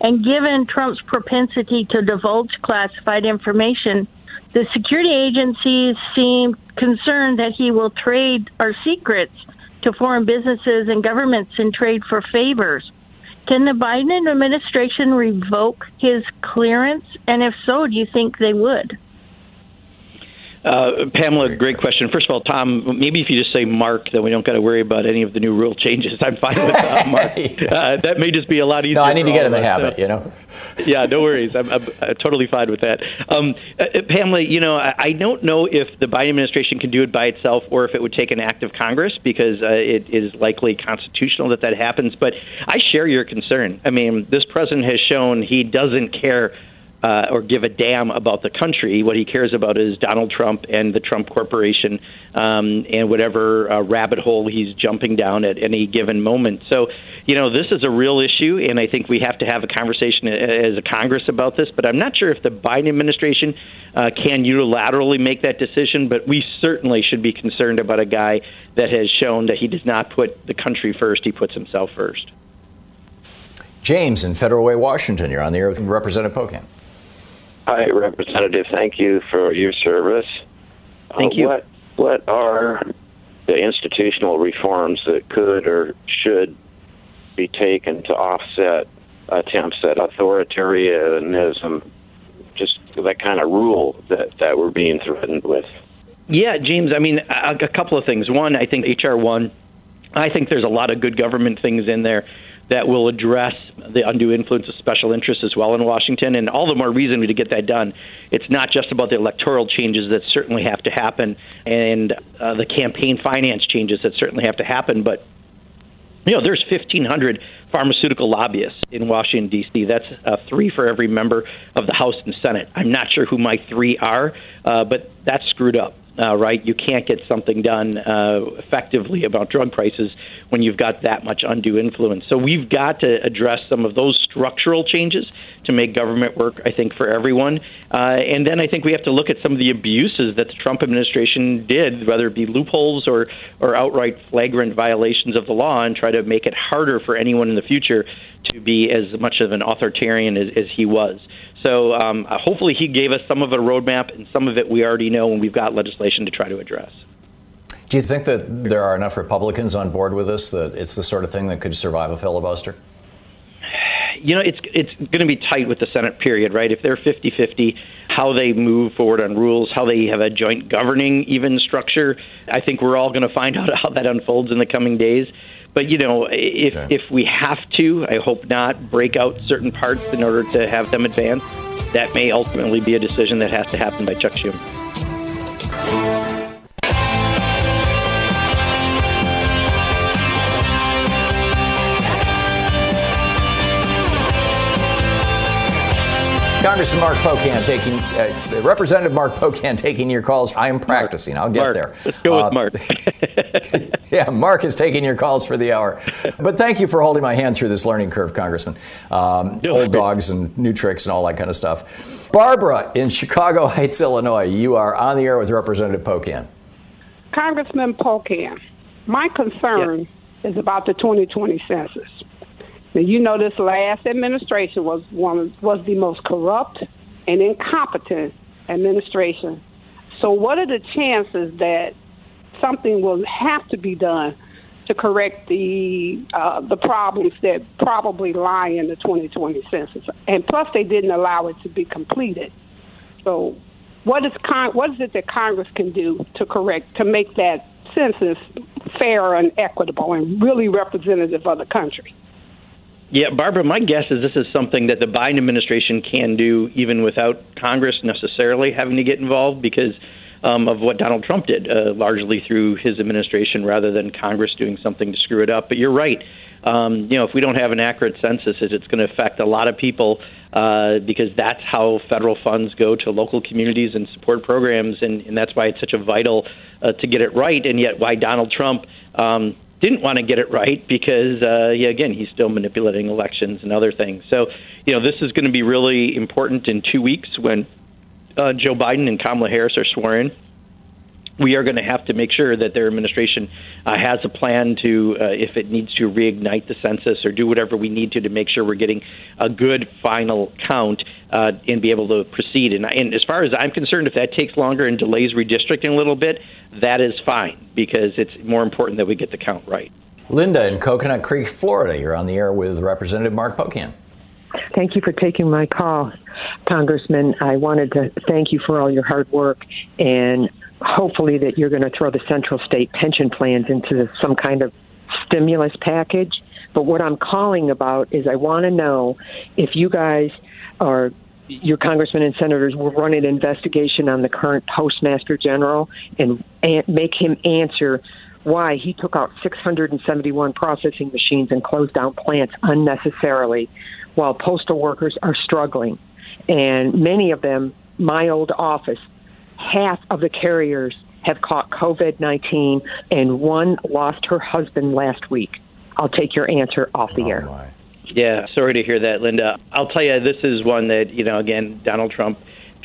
And given Trump's propensity to divulge classified information, the security agencies seem concerned that he will trade our secrets to foreign businesses and governments in trade for favors. Can the Biden administration revoke his clearance? And if so, do you think they would? Uh, Pamela, great question. First of all, Thom, maybe if you just say Mark, then we don't got to worry about any of the new rule changes. I'm fine with uh, [laughs] Mark. Uh, that may just be a lot easier. No, I need to get in the habit, so. you know. [laughs] yeah, no worries. I'm, I'm, I'm, totally fine with that. Um, uh, uh, Pamela, you know, I, I, don't know if the Biden administration can do it by itself or if it would take an act of Congress because uh, it is likely constitutional that that happens. But I share your concern. I mean, this president has shown he doesn't care uh, or give a damn about the country. What he cares about is Donald Trump and the Trump Corporation um, and whatever uh, rabbit hole he's jumping down at any given moment. So, you know, this is a real issue, and I think we have to have a conversation as a Congress about this. But I'm not sure if the Biden administration uh, can unilaterally make that decision, but we certainly should be concerned about a guy that has shown that he does not put the country first, he puts himself first. James in Federal Way, Washington. You're on the air with Representative Pocan. Hi, Representative. Thank you for your service. Thank uh, you. What, what are the institutional reforms that could or should be taken to offset attempts at authoritarianism, just that kind of rule that, that we're being threatened with? Yeah, James, I mean, a, a couple of things. One, I think H.R. 1, I think there's a lot of good government things in there that will address the undue influence of special interests as well in Washington, and all the more reason to get that done. It's not just about the electoral changes that certainly have to happen and uh, the campaign finance changes that certainly have to happen, but you know, there's 1,500 pharmaceutical lobbyists in Washington, D.C. That's uh, three for every member of the House and Senate. I'm not sure who my three are, uh, but that's screwed up uh, right? You can't get something done uh, effectively about drug prices when you've got that much undue influence. So we've got to address some of those structural changes to make government work, I think, for everyone. Uh, and then I think we have to look at some of the abuses that the Trump administration did, whether it be loopholes or, or outright flagrant violations of the law, and try to make it harder for anyone in the future to be as much of an authoritarian as, as he was. So um, uh, hopefully he gave us some of a roadmap, and some of it we already know, and we've got legislation to try to address. Do you think that there are enough Republicans on board with this that it's the sort of thing that could survive a filibuster? You know, it's it's going to be tight with the Senate period, right? If they're 50-50, how they move forward on rules, how they have a joint governing even structure, I think we're all going to find [laughs] out how that unfolds in the coming days. But you know, if if we have to, I hope not break out certain parts in order to have them advance. That may ultimately be a decision that has to happen by Chuck Schumer. Congressman Mark Pocan taking, uh, Representative Mark Pocan taking your calls. I am practicing. I'll get Mark. there. Let's go uh, with Mark. [laughs] yeah, Mark is taking your calls for the hour. But thank you for holding my hand through this learning curve, Congressman. Um, no, old dogs and new tricks and all that kind of stuff. Barbara in Chicago Heights, Illinois, you are on the air with Representative Pocan. Congressman Pocan, my concern is about the 2020 census. You know, this last administration was one was the most corrupt and incompetent administration. So, what are the chances that something will have to be done to correct the uh, the problems that probably lie in the 2020 census? And plus, they didn't allow it to be completed. So, what is con- what is it that Congress can do to correct to make that census fair and equitable and really representative of the country? Yeah, Barbara, my guess is this is something that the Biden administration can do even without Congress necessarily having to get involved because um, of what Donald Trump did, uh, largely through his administration rather than Congress doing something to screw it up. But you're right. Um, you know, if we don't have an accurate census, it's going to affect a lot of people uh, because that's how federal funds go to local communities and support programs, and, and that's why it's such a vital uh, to get it right. And yet, why Donald Trump um, didn't want to get it right because, uh, yeah, again, he's still manipulating elections and other things. So, you know, this is going to be really important in two weeks when uh, Joe Biden and Kamala Harris are sworn in we are going to have to make sure that their administration uh, has a plan to, uh, if it needs to, reignite the census or do whatever we need to to make sure we're getting a good final count uh, and be able to proceed. And, and as far as I'm concerned, if that takes longer and delays redistricting a little bit, that is fine because it's more important that we get the count right. Linda in Coconut Creek, Florida, you're on the air with Representative Mark Pocan. Thank you for taking my call, Congressman. I wanted to thank you for all your hard work and hopefully that you're going to throw the central state pension plans into some kind of stimulus package. But what I'm calling about is I want to know if you guys are your congressmen and senators will run an investigation on the current postmaster general and, and make him answer why he took out 671 processing machines and closed down plants unnecessarily while postal workers are struggling. And many of them, my old office, half of the carriers have caught COVID 19, and one lost her husband last week. I'll take your answer off the oh air. My. Yeah, sorry to hear that, Linda. I'll tell you, this is one that, you know, again, Donald Trump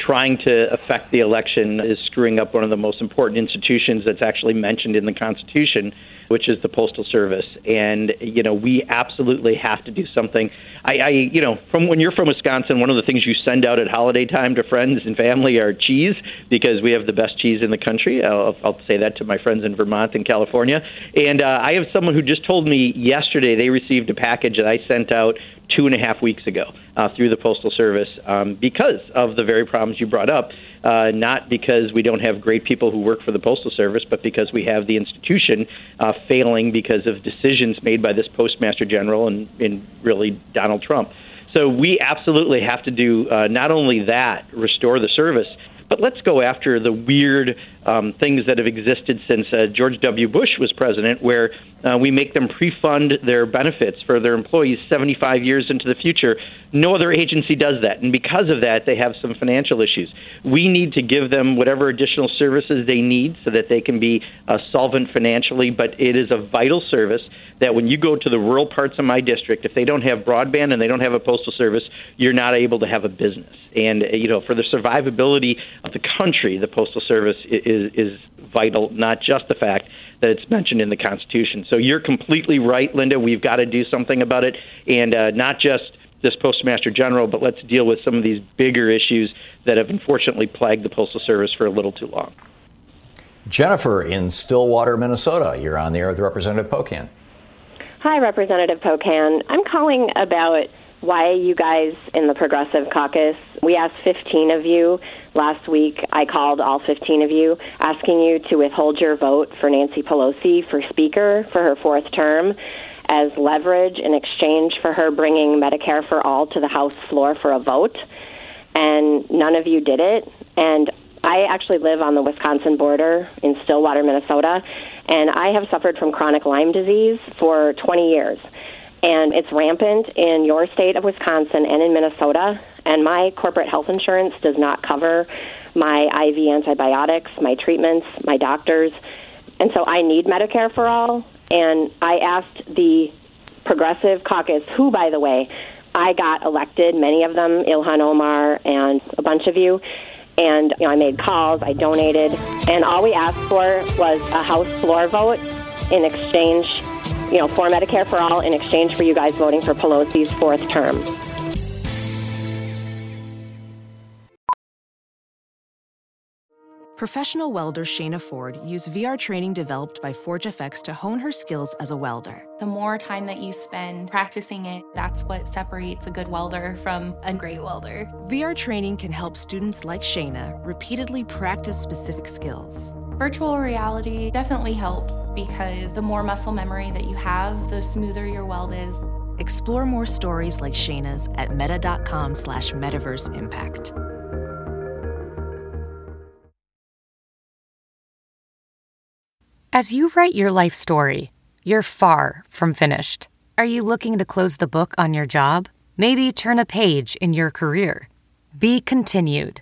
trying to affect the election is screwing up one of the most important institutions that's actually mentioned in the Constitution, which is the Postal Service. And, you know, we absolutely have to do something. I, I, you know, from when you're from Wisconsin, one of the things you send out at holiday time to friends and family are cheese because we have the best cheese in the country. I'll, I'll say that to my friends in Vermont and California. And uh, I have someone who just told me yesterday they received a package that I sent out two and a half weeks ago uh, through the Postal Service um, because of the very problems you brought up. Uh, not because we don't have great people who work for the Postal Service, but because we have the institution uh, failing because of decisions made by this Postmaster General and, and really Donald Trump. So we absolutely have to do uh, not only that, restore the service, but let's go after the weird um, things that have existed since uh, George W. Bush was president, where uh, we make them pre-fund their benefits for their employees 75 years into the future. No other agency does that, and because of that, they have some financial issues. We need to give them whatever additional services they need so that they can be uh, solvent financially. But it is a vital service that when you go to the rural parts of my district, if they don't have broadband and they don't have a postal service, you're not able to have a business. And uh, you know, for the survivability of the country, the postal service is is vital. Not just the fact that it's mentioned in the Constitution. So you're completely right, Linda. We've got to do something about it, and uh, not just this Postmaster General, but let's deal with some of these bigger issues that have unfortunately plagued the Postal Service for a little too long. Jennifer in Stillwater, Minnesota. You're on the air with Representative Pocan. Hi, Representative Pocan. I'm calling about why you guys in the Progressive Caucus, we asked 15 of you last week. I called all 15 of you asking you to withhold your vote for Nancy Pelosi for Speaker for her fourth term as leverage in exchange for her bringing Medicare for All to the House floor for a vote. And none of you did it. And I actually live on the Wisconsin border in Stillwater, Minnesota, and I have suffered from chronic Lyme disease for 20 years and it's rampant in your state of Wisconsin and in Minnesota. And my corporate health insurance does not cover my IV antibiotics, my treatments, my doctors. And so I need Medicare for all. And I asked the Progressive Caucus, who, by the way, I got elected, many of them, Ilhan Omar and a bunch of you. And you know, I made calls, I donated, and all we asked for was a House floor vote in exchange you know, for Medicare for All in exchange for you guys voting for Pelosi's fourth term. Professional welder Shayna Ford used VR training developed by ForgeFX to hone her skills as a welder. The more time that you spend practicing it, that's what separates a good welder from a great welder. VR training can help students like Shayna repeatedly practice specific skills. Virtual reality definitely helps because the more muscle memory that you have, the smoother your weld is. Explore more stories like Shayna's at meta.com slash metaverse impact. As you write your life story, you're far from finished. Are you looking to close the book on your job? Maybe turn a page in your career? Be continued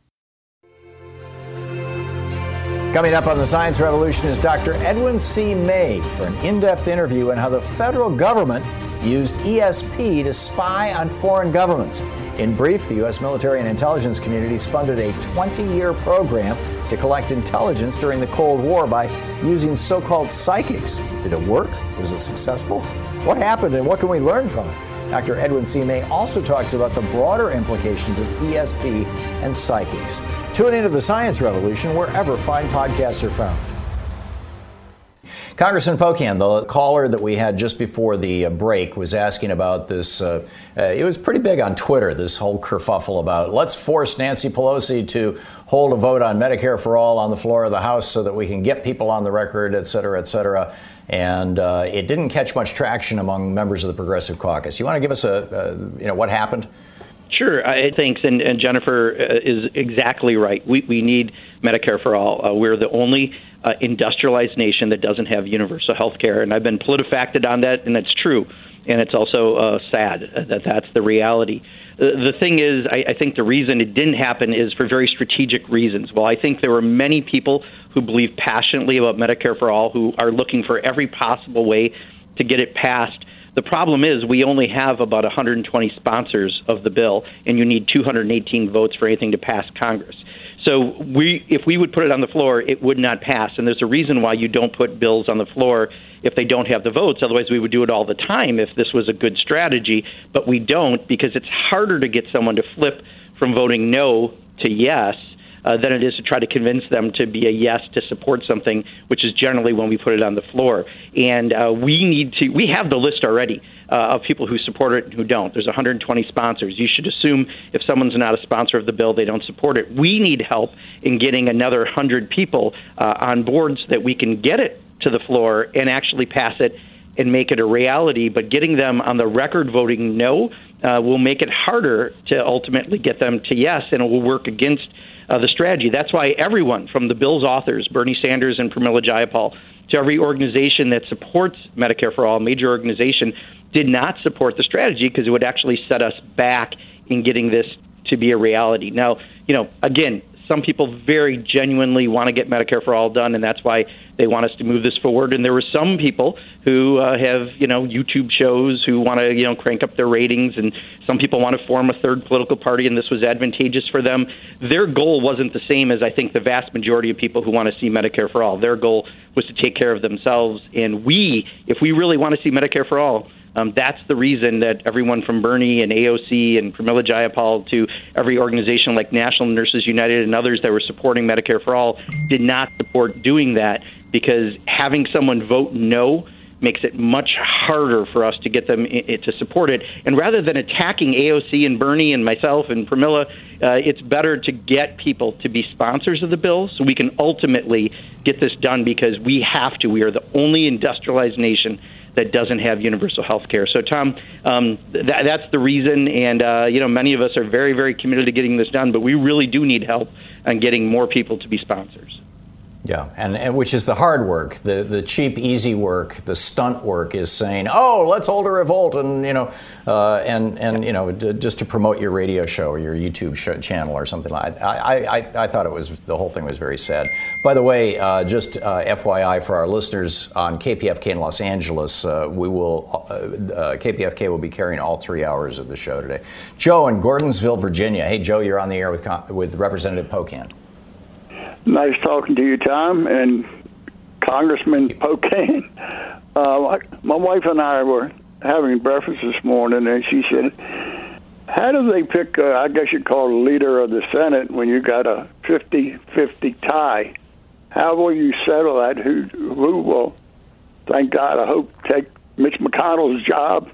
Coming up on the Science Revolution is Dr. Edwin C. May for an in depth interview on how the federal government used ESP to spy on foreign governments. In brief, the U.S. military and intelligence communities funded a 20 year program to collect intelligence during the Cold War by using so called psychics. Did it work? Was it successful? What happened and what can we learn from it? Dr. Edwin C. May also talks about the broader implications of ESP and psychics. Tune into the science revolution wherever fine podcasts are found. Congressman Pocan, the caller that we had just before the uh, break, was asking about this. Uh, uh, it was pretty big on Twitter, this whole kerfuffle about let's force Nancy Pelosi to hold a vote on Medicare for all on the floor of the House so that we can get people on the record, et cetera, et cetera and uh, it didn't catch much traction among members of the Progressive Caucus. You want to give us a, a you know what happened? Sure, I thanks, and, and Jennifer uh, is exactly right. We we need Medicare for all. Uh, we're the only uh, industrialized nation that doesn't have universal health care, and I've been politifacted on that, and that's true, and it's also uh, sad that that's the reality. The, the thing is, I, I think the reason it didn't happen is for very strategic reasons. Well, I think there were many people who believe passionately about Medicare for all who are looking for every possible way to get it passed the problem is we only have about 120 sponsors of the bill, and you need 218 votes for anything to pass Congress. So we, if we would put it on the floor, it would not pass. And there's a reason why you don't put bills on the floor if they don't have the votes. Otherwise, we would do it all the time if this was a good strategy. But we don't because it's harder to get someone to flip from voting no to yes uh, than it is to try to convince them to be a yes to support something, which is generally when we put it on the floor. And uh, we need to, we have the list already. Uh, of people who support it and who don't. There's 120 sponsors. You should assume if someone's not a sponsor of the bill, they don't support it. We need help in getting another 100 people uh, on board so that we can get it to the floor and actually pass it and make it a reality. But getting them on the record voting no uh, will make it harder to ultimately get them to yes, and it will work against uh, the strategy. That's why everyone, from the bill's authors, Bernie Sanders and Pramila Jayapal, to every organization that supports Medicare for All, major organization, did not support the strategy because it would actually set us back in getting this to be a reality. Now, you know, again, some people very genuinely want to get Medicare for all done, and that's why they want us to move this forward. And there were some people who uh, have, you know, YouTube shows who want to, you know, crank up their ratings, and some people want to form a third political party, and this was advantageous for them. Their goal wasn't the same as I think the vast majority of people who want to see Medicare for all. Their goal was to take care of themselves, and we, if we really want to see Medicare for all um, that's the reason that everyone from Bernie and AOC and Pramila Jayapal to every organization like National Nurses United and others that were supporting Medicare for All did not support doing that because having someone vote no makes it much harder for us to get them to support it. And rather than attacking AOC and Bernie and myself and Pramila, uh, it's better to get people to be sponsors of the bill so we can ultimately get this done because we have to. We are the only industrialized nation that doesn't have universal health care. So, Thom, um, that, that's the reason. And, uh, you know, many of us are very, very committed to getting this done, but we really do need help on getting more people to be sponsors. Yeah, and, and which is the hard work, the the cheap, easy work, the stunt work is saying, "Oh, let's hold a revolt," and you know, uh, and and you know, d- just to promote your radio show or your YouTube show, channel or something like. That. I, I I thought it was the whole thing was very sad. By the way, uh, just uh, FYI for our listeners on KPFK in Los Angeles, uh, we will uh, uh, KPFK will be carrying all three hours of the show today. Joe in Gordonsville, Virginia. Hey, Joe, you're on the air with with Representative Pocan. Nice talking to you, Thom, and Congressman Pocan. [laughs] Uh, my wife and I were having breakfast this morning, and she said, "How do they pick? Uh, I guess you'd call a leader of the Senate when you got a 50-50 tie. How will you settle that? Who who will? Thank God. I hope take Mitch McConnell's job,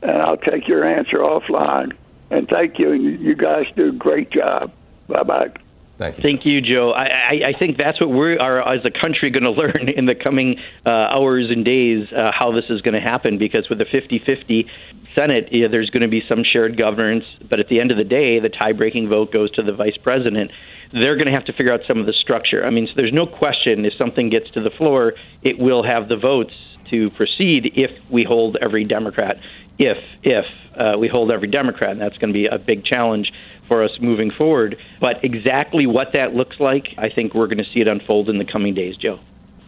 and I'll take your answer offline. And thank you. You guys do a great job. Bye bye." Thank you. Thank you, Joe. I, I, I think that's what we are as a country going [laughs] to learn in the coming uh, hours and days uh, how this is going to happen because with the 50 50 Senate, yeah, there's going to be some shared governance, but at the end of the day, the tie breaking vote goes to the vice president. They're going to have to figure out some of the structure. I mean, so there's no question if something gets to the floor, it will have the votes to proceed if we hold every Democrat. If if uh, we hold every Democrat, and that's going to be a big challenge for us moving forward. But exactly what that looks like, I think we're going to see it unfold in the coming days, Joe.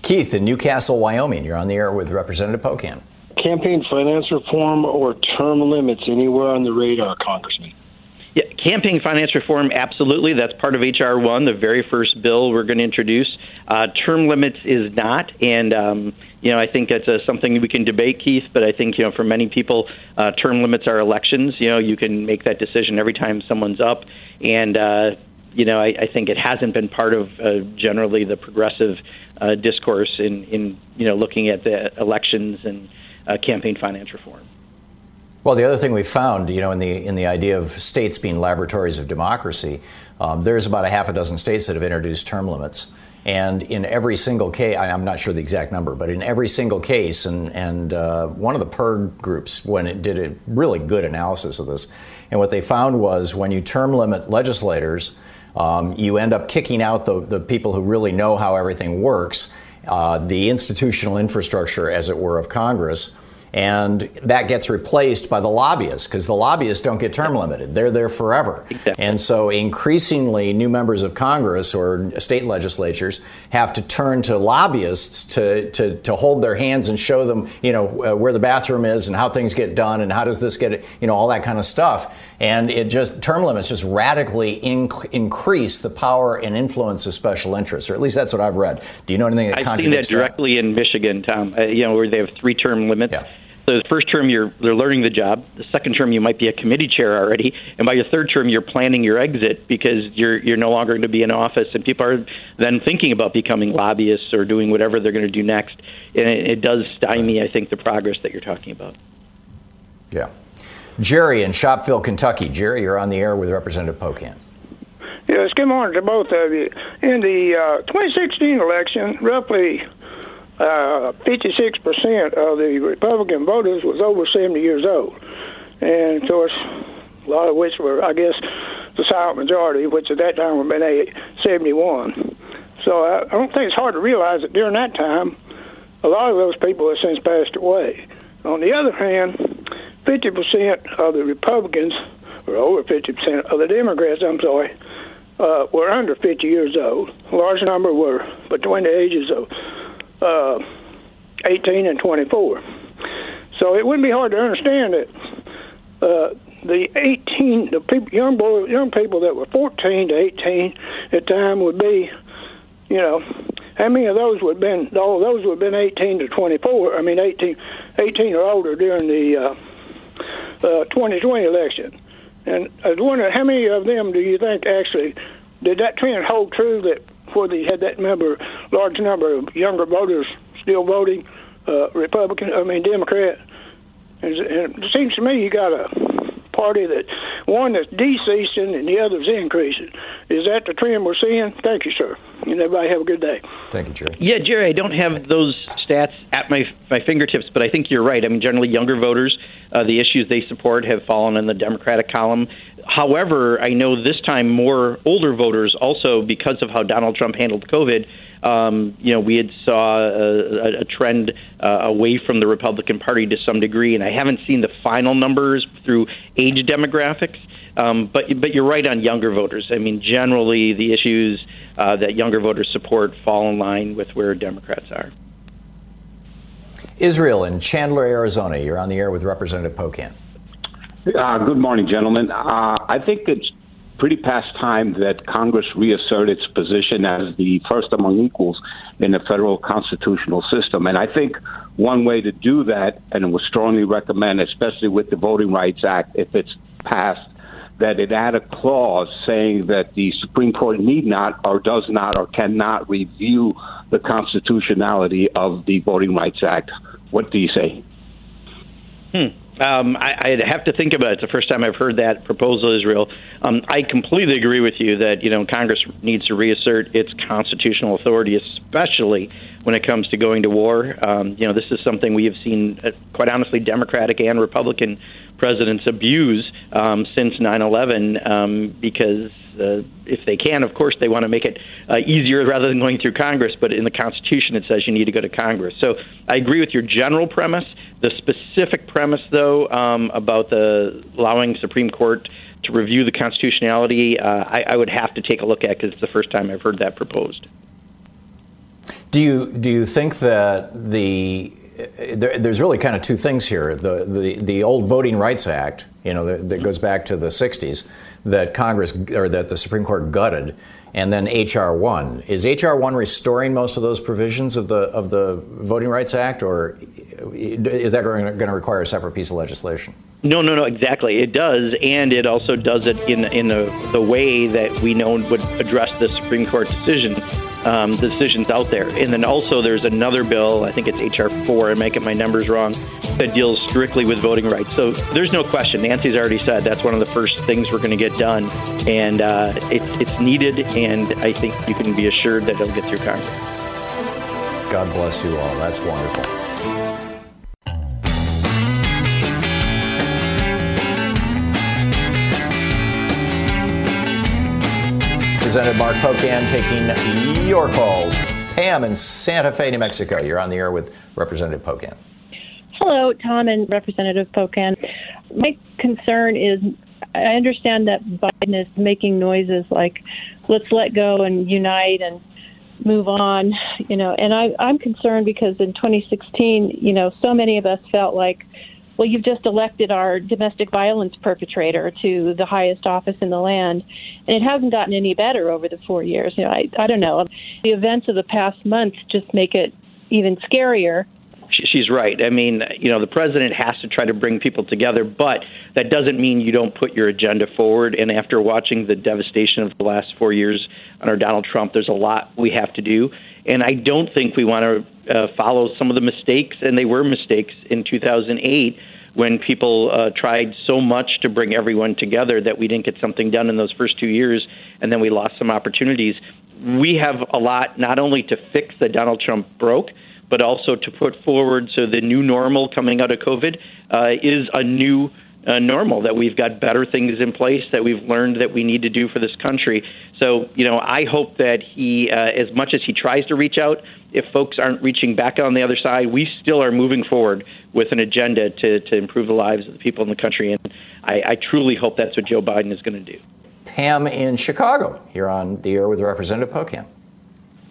Keith in Newcastle, Wyoming, you're on the air with Representative Pocan. Campaign finance reform or term limits anywhere on the radar, Congressman? Yeah, campaign finance reform, absolutely. That's part of H.R. 1, the very first bill we're going to introduce. Uh, term limits is not. And, um, you know, I think it's uh, something we can debate, Keith. But I think you know, for many people, uh, term limits are elections. You know, you can make that decision every time someone's up, and uh, you know, I, I think it hasn't been part of uh, generally the progressive uh, discourse in, in you know looking at the elections and uh, campaign finance reform. Well, the other thing we found, you know, in the in the idea of states being laboratories of democracy, um, there's about a half a dozen states that have introduced term limits. And in every single case, I'm not sure the exact number, but in every single case, and, and uh, one of the PIRG groups, when it did a really good analysis of this, and what they found was when you term limit legislators, um, you end up kicking out the, the people who really know how everything works, uh, the institutional infrastructure, as it were, of Congress. And that gets replaced by the lobbyists because the lobbyists don't get term limited. They're there forever. Exactly. And so increasingly, new members of Congress or state legislatures have to turn to lobbyists to, to, to hold their hands and show them, you know, uh, where the bathroom is and how things get done and how does this get, you know, all that kind of stuff. And it just, term limits just radically inc- increase the power and influence of special interests, or at least that's what I've read. Do you know anything that I've contradicts seen that directly that? in Michigan, Thom, uh, you know, where they have three term limits. Yeah. So the first term you're they're learning the job. The second term you might be a committee chair already, and by your third term you're planning your exit because you're you're no longer going to be in office, and people are then thinking about becoming lobbyists or doing whatever they're going to do next. And it, it does stymie, I think, the progress that you're talking about. Yeah, Jerry in Shopville, Kentucky. Jerry, you're on the air with Representative Pocan. Yes, good morning to both of you. In the uh, 2016 election, roughly uh, 56% of the Republican voters was over 70 years old. And of course, a lot of which were, I guess, the silent majority, which at that time would have been 71. So I, I don't think it's hard to realize that during that time, a lot of those people have since passed away. On the other hand, 50% of the Republicans, or over 50% of the Democrats, I'm sorry, uh, were under 50 years old. A large number were between the ages of uh, 18 and 24. So it wouldn't be hard to understand that uh, the 18, the people, young boy, young people that were 14 to 18 at the time would be, you know, how many of those would have been? All those would have been 18 to 24. I mean, 18, 18 or older during the uh, uh, 2020 election. And I was wondering how many of them do you think actually did that trend hold true that where they had that number, large number of younger voters still voting uh, Republican, I mean Democrat. And it seems to me you got a party that one that's decreasing and the other's increasing. Is that the trend we're seeing? Thank you, sir. And everybody have a good day. Thank you, Jerry. Yeah, Jerry, I don't have those stats at my my fingertips, but I think you're right. I mean, generally, younger voters, uh, the issues they support have fallen in the Democratic column. However, I know this time more older voters also because of how Donald Trump handled COVID. Um, you know, we had saw a, a trend uh, away from the Republican Party to some degree, and I haven't seen the final numbers through age demographics. Um, but but you're right on younger voters. I mean, generally the issues uh, that younger voters support fall in line with where Democrats are. Israel in Chandler, Arizona. You're on the air with Representative Pocan. Uh, good morning, gentlemen. Uh, I think it's pretty past time that Congress reassert its position as the first among equals in the federal constitutional system. And I think one way to do that, and it was strongly recommend, especially with the Voting Rights Act, if it's passed, that it add a clause saying that the Supreme Court need not, or does not, or cannot review the constitutionality of the Voting Rights Act. What do you say? Hmm. Um, I, I'd have to think about it. It's the first time I've heard that proposal, Israel. Um, I completely agree with you that you know Congress needs to reassert its constitutional authority, especially when it comes to going to war. Um, you know, this is something we have seen, uh, quite honestly, Democratic and Republican presidents abuse um, since 9/11 um, because uh, if they can, of course, they want to make it uh, easier rather than going through Congress. But in the Constitution, it says you need to go to Congress. So I agree with your general premise. The specific premise, though, um, about the allowing Supreme Court to review the constitutionality, uh, I, I would have to take a look at because it's the first time I've heard that proposed. Do you do you think that the there, there's really kind of two things here. The, the, the old Voting Rights Act, you know, that, that, goes back to the 60s, that Congress or that the Supreme Court gutted, and then HR one. Is HR one restoring most of those provisions of the of the Voting Rights Act, or is that going to require a separate piece of legislation? No, no, no. Exactly, it does, and it also does it in in the the way that we know would address the Supreme Court decision, um, decisions out there. And then also there's another bill. I think it's HR four. I might get my numbers wrong. that deals strictly with voting rights. So there's no question. Nancy's already said that's one of the first things we're going to get done, and uh, it, it's needed. And I think you can be assured that it'll get through Congress. God bless you all. That's wonderful. Representative Mark Pocan taking your calls. Pam in Santa Fe, New Mexico. You're on the air with Representative Pocan. Hello, Thom and Representative Pocan. My concern is I understand that Biden is making noises like, let's let go and unite and move on, you know, and I, I'm concerned because in 2016, you know, so many of us felt like, well, you've just elected our domestic violence perpetrator to the highest office in the land, and it hasn't gotten any better over the four years. You know, I, I don't know. The events of the past month just make it even scarier she's right. I mean, you know, the president has to try to bring people together, but that doesn't mean you don't put your agenda forward. And after watching the devastation of the last four years under Donald Trump, there's a lot we have to do. And I don't think we want to uh, follow some of the mistakes, and they were mistakes in 2008 when people uh, tried so much to bring everyone together that we didn't get something done in those first two years, and then we lost some opportunities. We have a lot not only to fix that Donald Trump broke, but also to put forward so the new normal coming out of COVID uh, is a new uh, normal, that we've got better things in place that we've learned that we need to do for this country. So, you know, I hope that he, uh, as much as he tries to reach out, if folks aren't reaching back on the other side, we still are moving forward with an agenda to, to improve the lives of the people in the country. And I, I truly hope that's what Joe Biden is going to do. Pam in Chicago, you're on the air with Representative Pocan.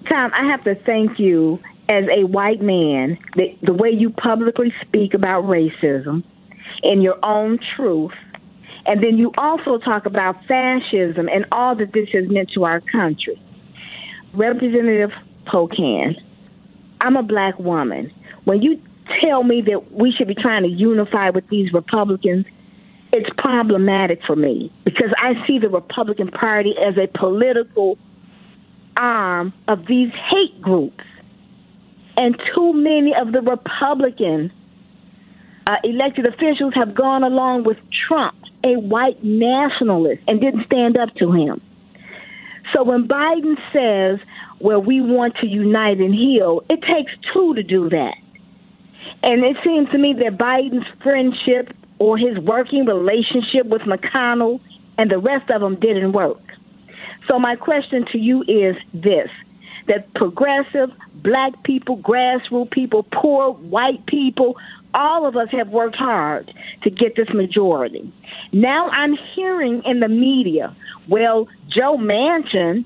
Thom, I have to thank you as a white man, the, the way you publicly speak about racism and your own truth, and then you also talk about fascism and all that this has meant to our country. Representative Pocan, I'm a black woman. When you tell me that we should be trying to unify with these Republicans, it's problematic for me because I see the Republican Party as a political arm of these hate groups and too many of the Republican uh, elected officials have gone along with Trump, a white nationalist, and didn't stand up to him. So when Biden says, well, we want to unite and heal, it takes two to do that. And it seems to me that Biden's friendship or his working relationship with McConnell and the rest of them didn't work. So my question to you is this that progressive black people, grassroots people, poor white people, all of us have worked hard to get this majority. Now I'm hearing in the media, well, Joe Manchin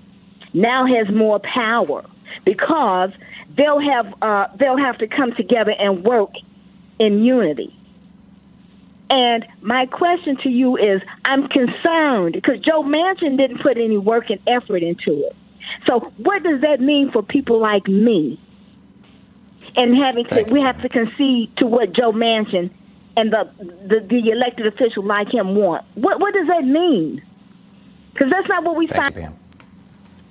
now has more power because they'll have uh, they'll have to come together and work in unity. And my question to you is, I'm concerned because Joe Manchin didn't put any work and effort into it. So what does that mean for people like me? And having to, we have to concede to what Joe Manchin and the, the the elected official like him want. What what does that mean? Because that's not what we Thank signed.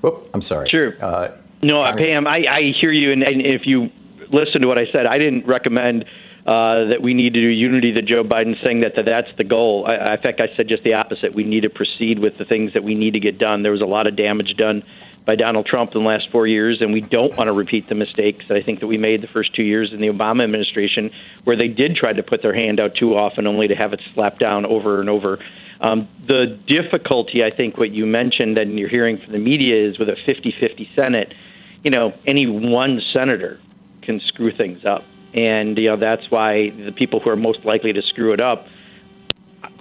Whoop, I'm sorry. Sure. Uh, no, Pam, I, I hear you, and, and if you listen to what I said, I didn't recommend uh, that we need to do unity that Joe Biden's saying that, that that's the goal. I, in fact, I said just the opposite. We need to proceed with the things that we need to get done. There was a lot of damage done by Donald Trump in the last four years, and we don't want to repeat the mistakes that I think that we made the first two years in the Obama administration, where they did try to put their hand out too often, only to have it slapped down over and over. Um, the difficulty, I think, what you mentioned and you're hearing from the media is with a 50-50 Senate, you know, any one senator can screw things up, and you know that's why the people who are most likely to screw it up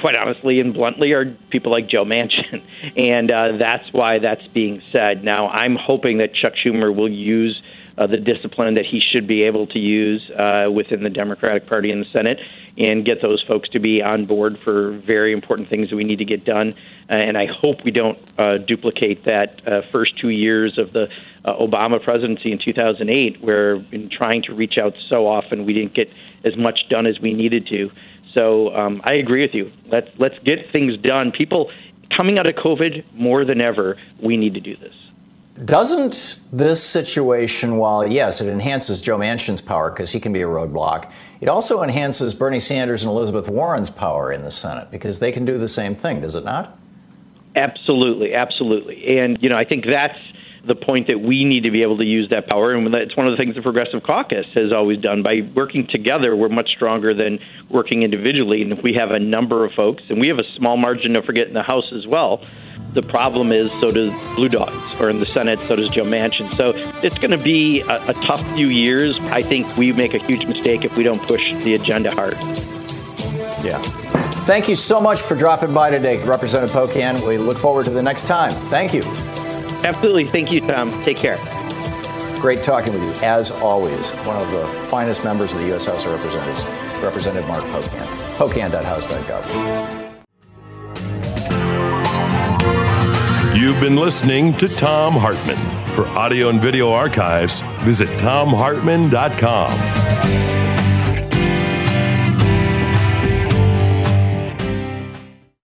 quite honestly and bluntly, are people like Joe Manchin. [laughs] And uh, that's why that's being said. Now, I'm hoping that Chuck Schumer will use uh, the discipline that he should be able to use uh, within the Democratic Party in the Senate and get those folks to be on board for very important things that we need to get done. Uh, and I hope we don't uh, duplicate that uh, first two years of the uh, Obama presidency in 2008, where in trying to reach out so often, we didn't get as much done as we needed to. So um, I agree with you. Let's let's get things done. People coming out of COVID more than ever, we need to do this. Doesn't this situation, while yes, it enhances Joe Manchin's power because he can be a roadblock, it also enhances Bernie Sanders and Elizabeth Warren's power in the Senate because they can do the same thing, does it not? Absolutely, absolutely. And, you know, I think that's the point that we need to be able to use that power. And it's one of the things the Progressive Caucus has always done. By working together, we're much stronger than working individually. And if we have a number of folks, and we have a small margin, don't forget, in the House as well, the problem is so does Blue Dogs, or in the Senate, so does Joe Manchin. So it's going to be a, a tough few years. I think we make a huge mistake if we don't push the agenda hard. Yeah. Thank you so much for dropping by today, Representative Pocan. We look forward to the next time. Thank you. Absolutely. Thank you, Thom. Take care. Great talking with you, as always. One of the finest members of the U.S. House of Representatives, Representative Mark Pocan. Pocan.house.gov. You've been listening to Thom Hartmann. For audio and video archives, visit thomhartmann.com.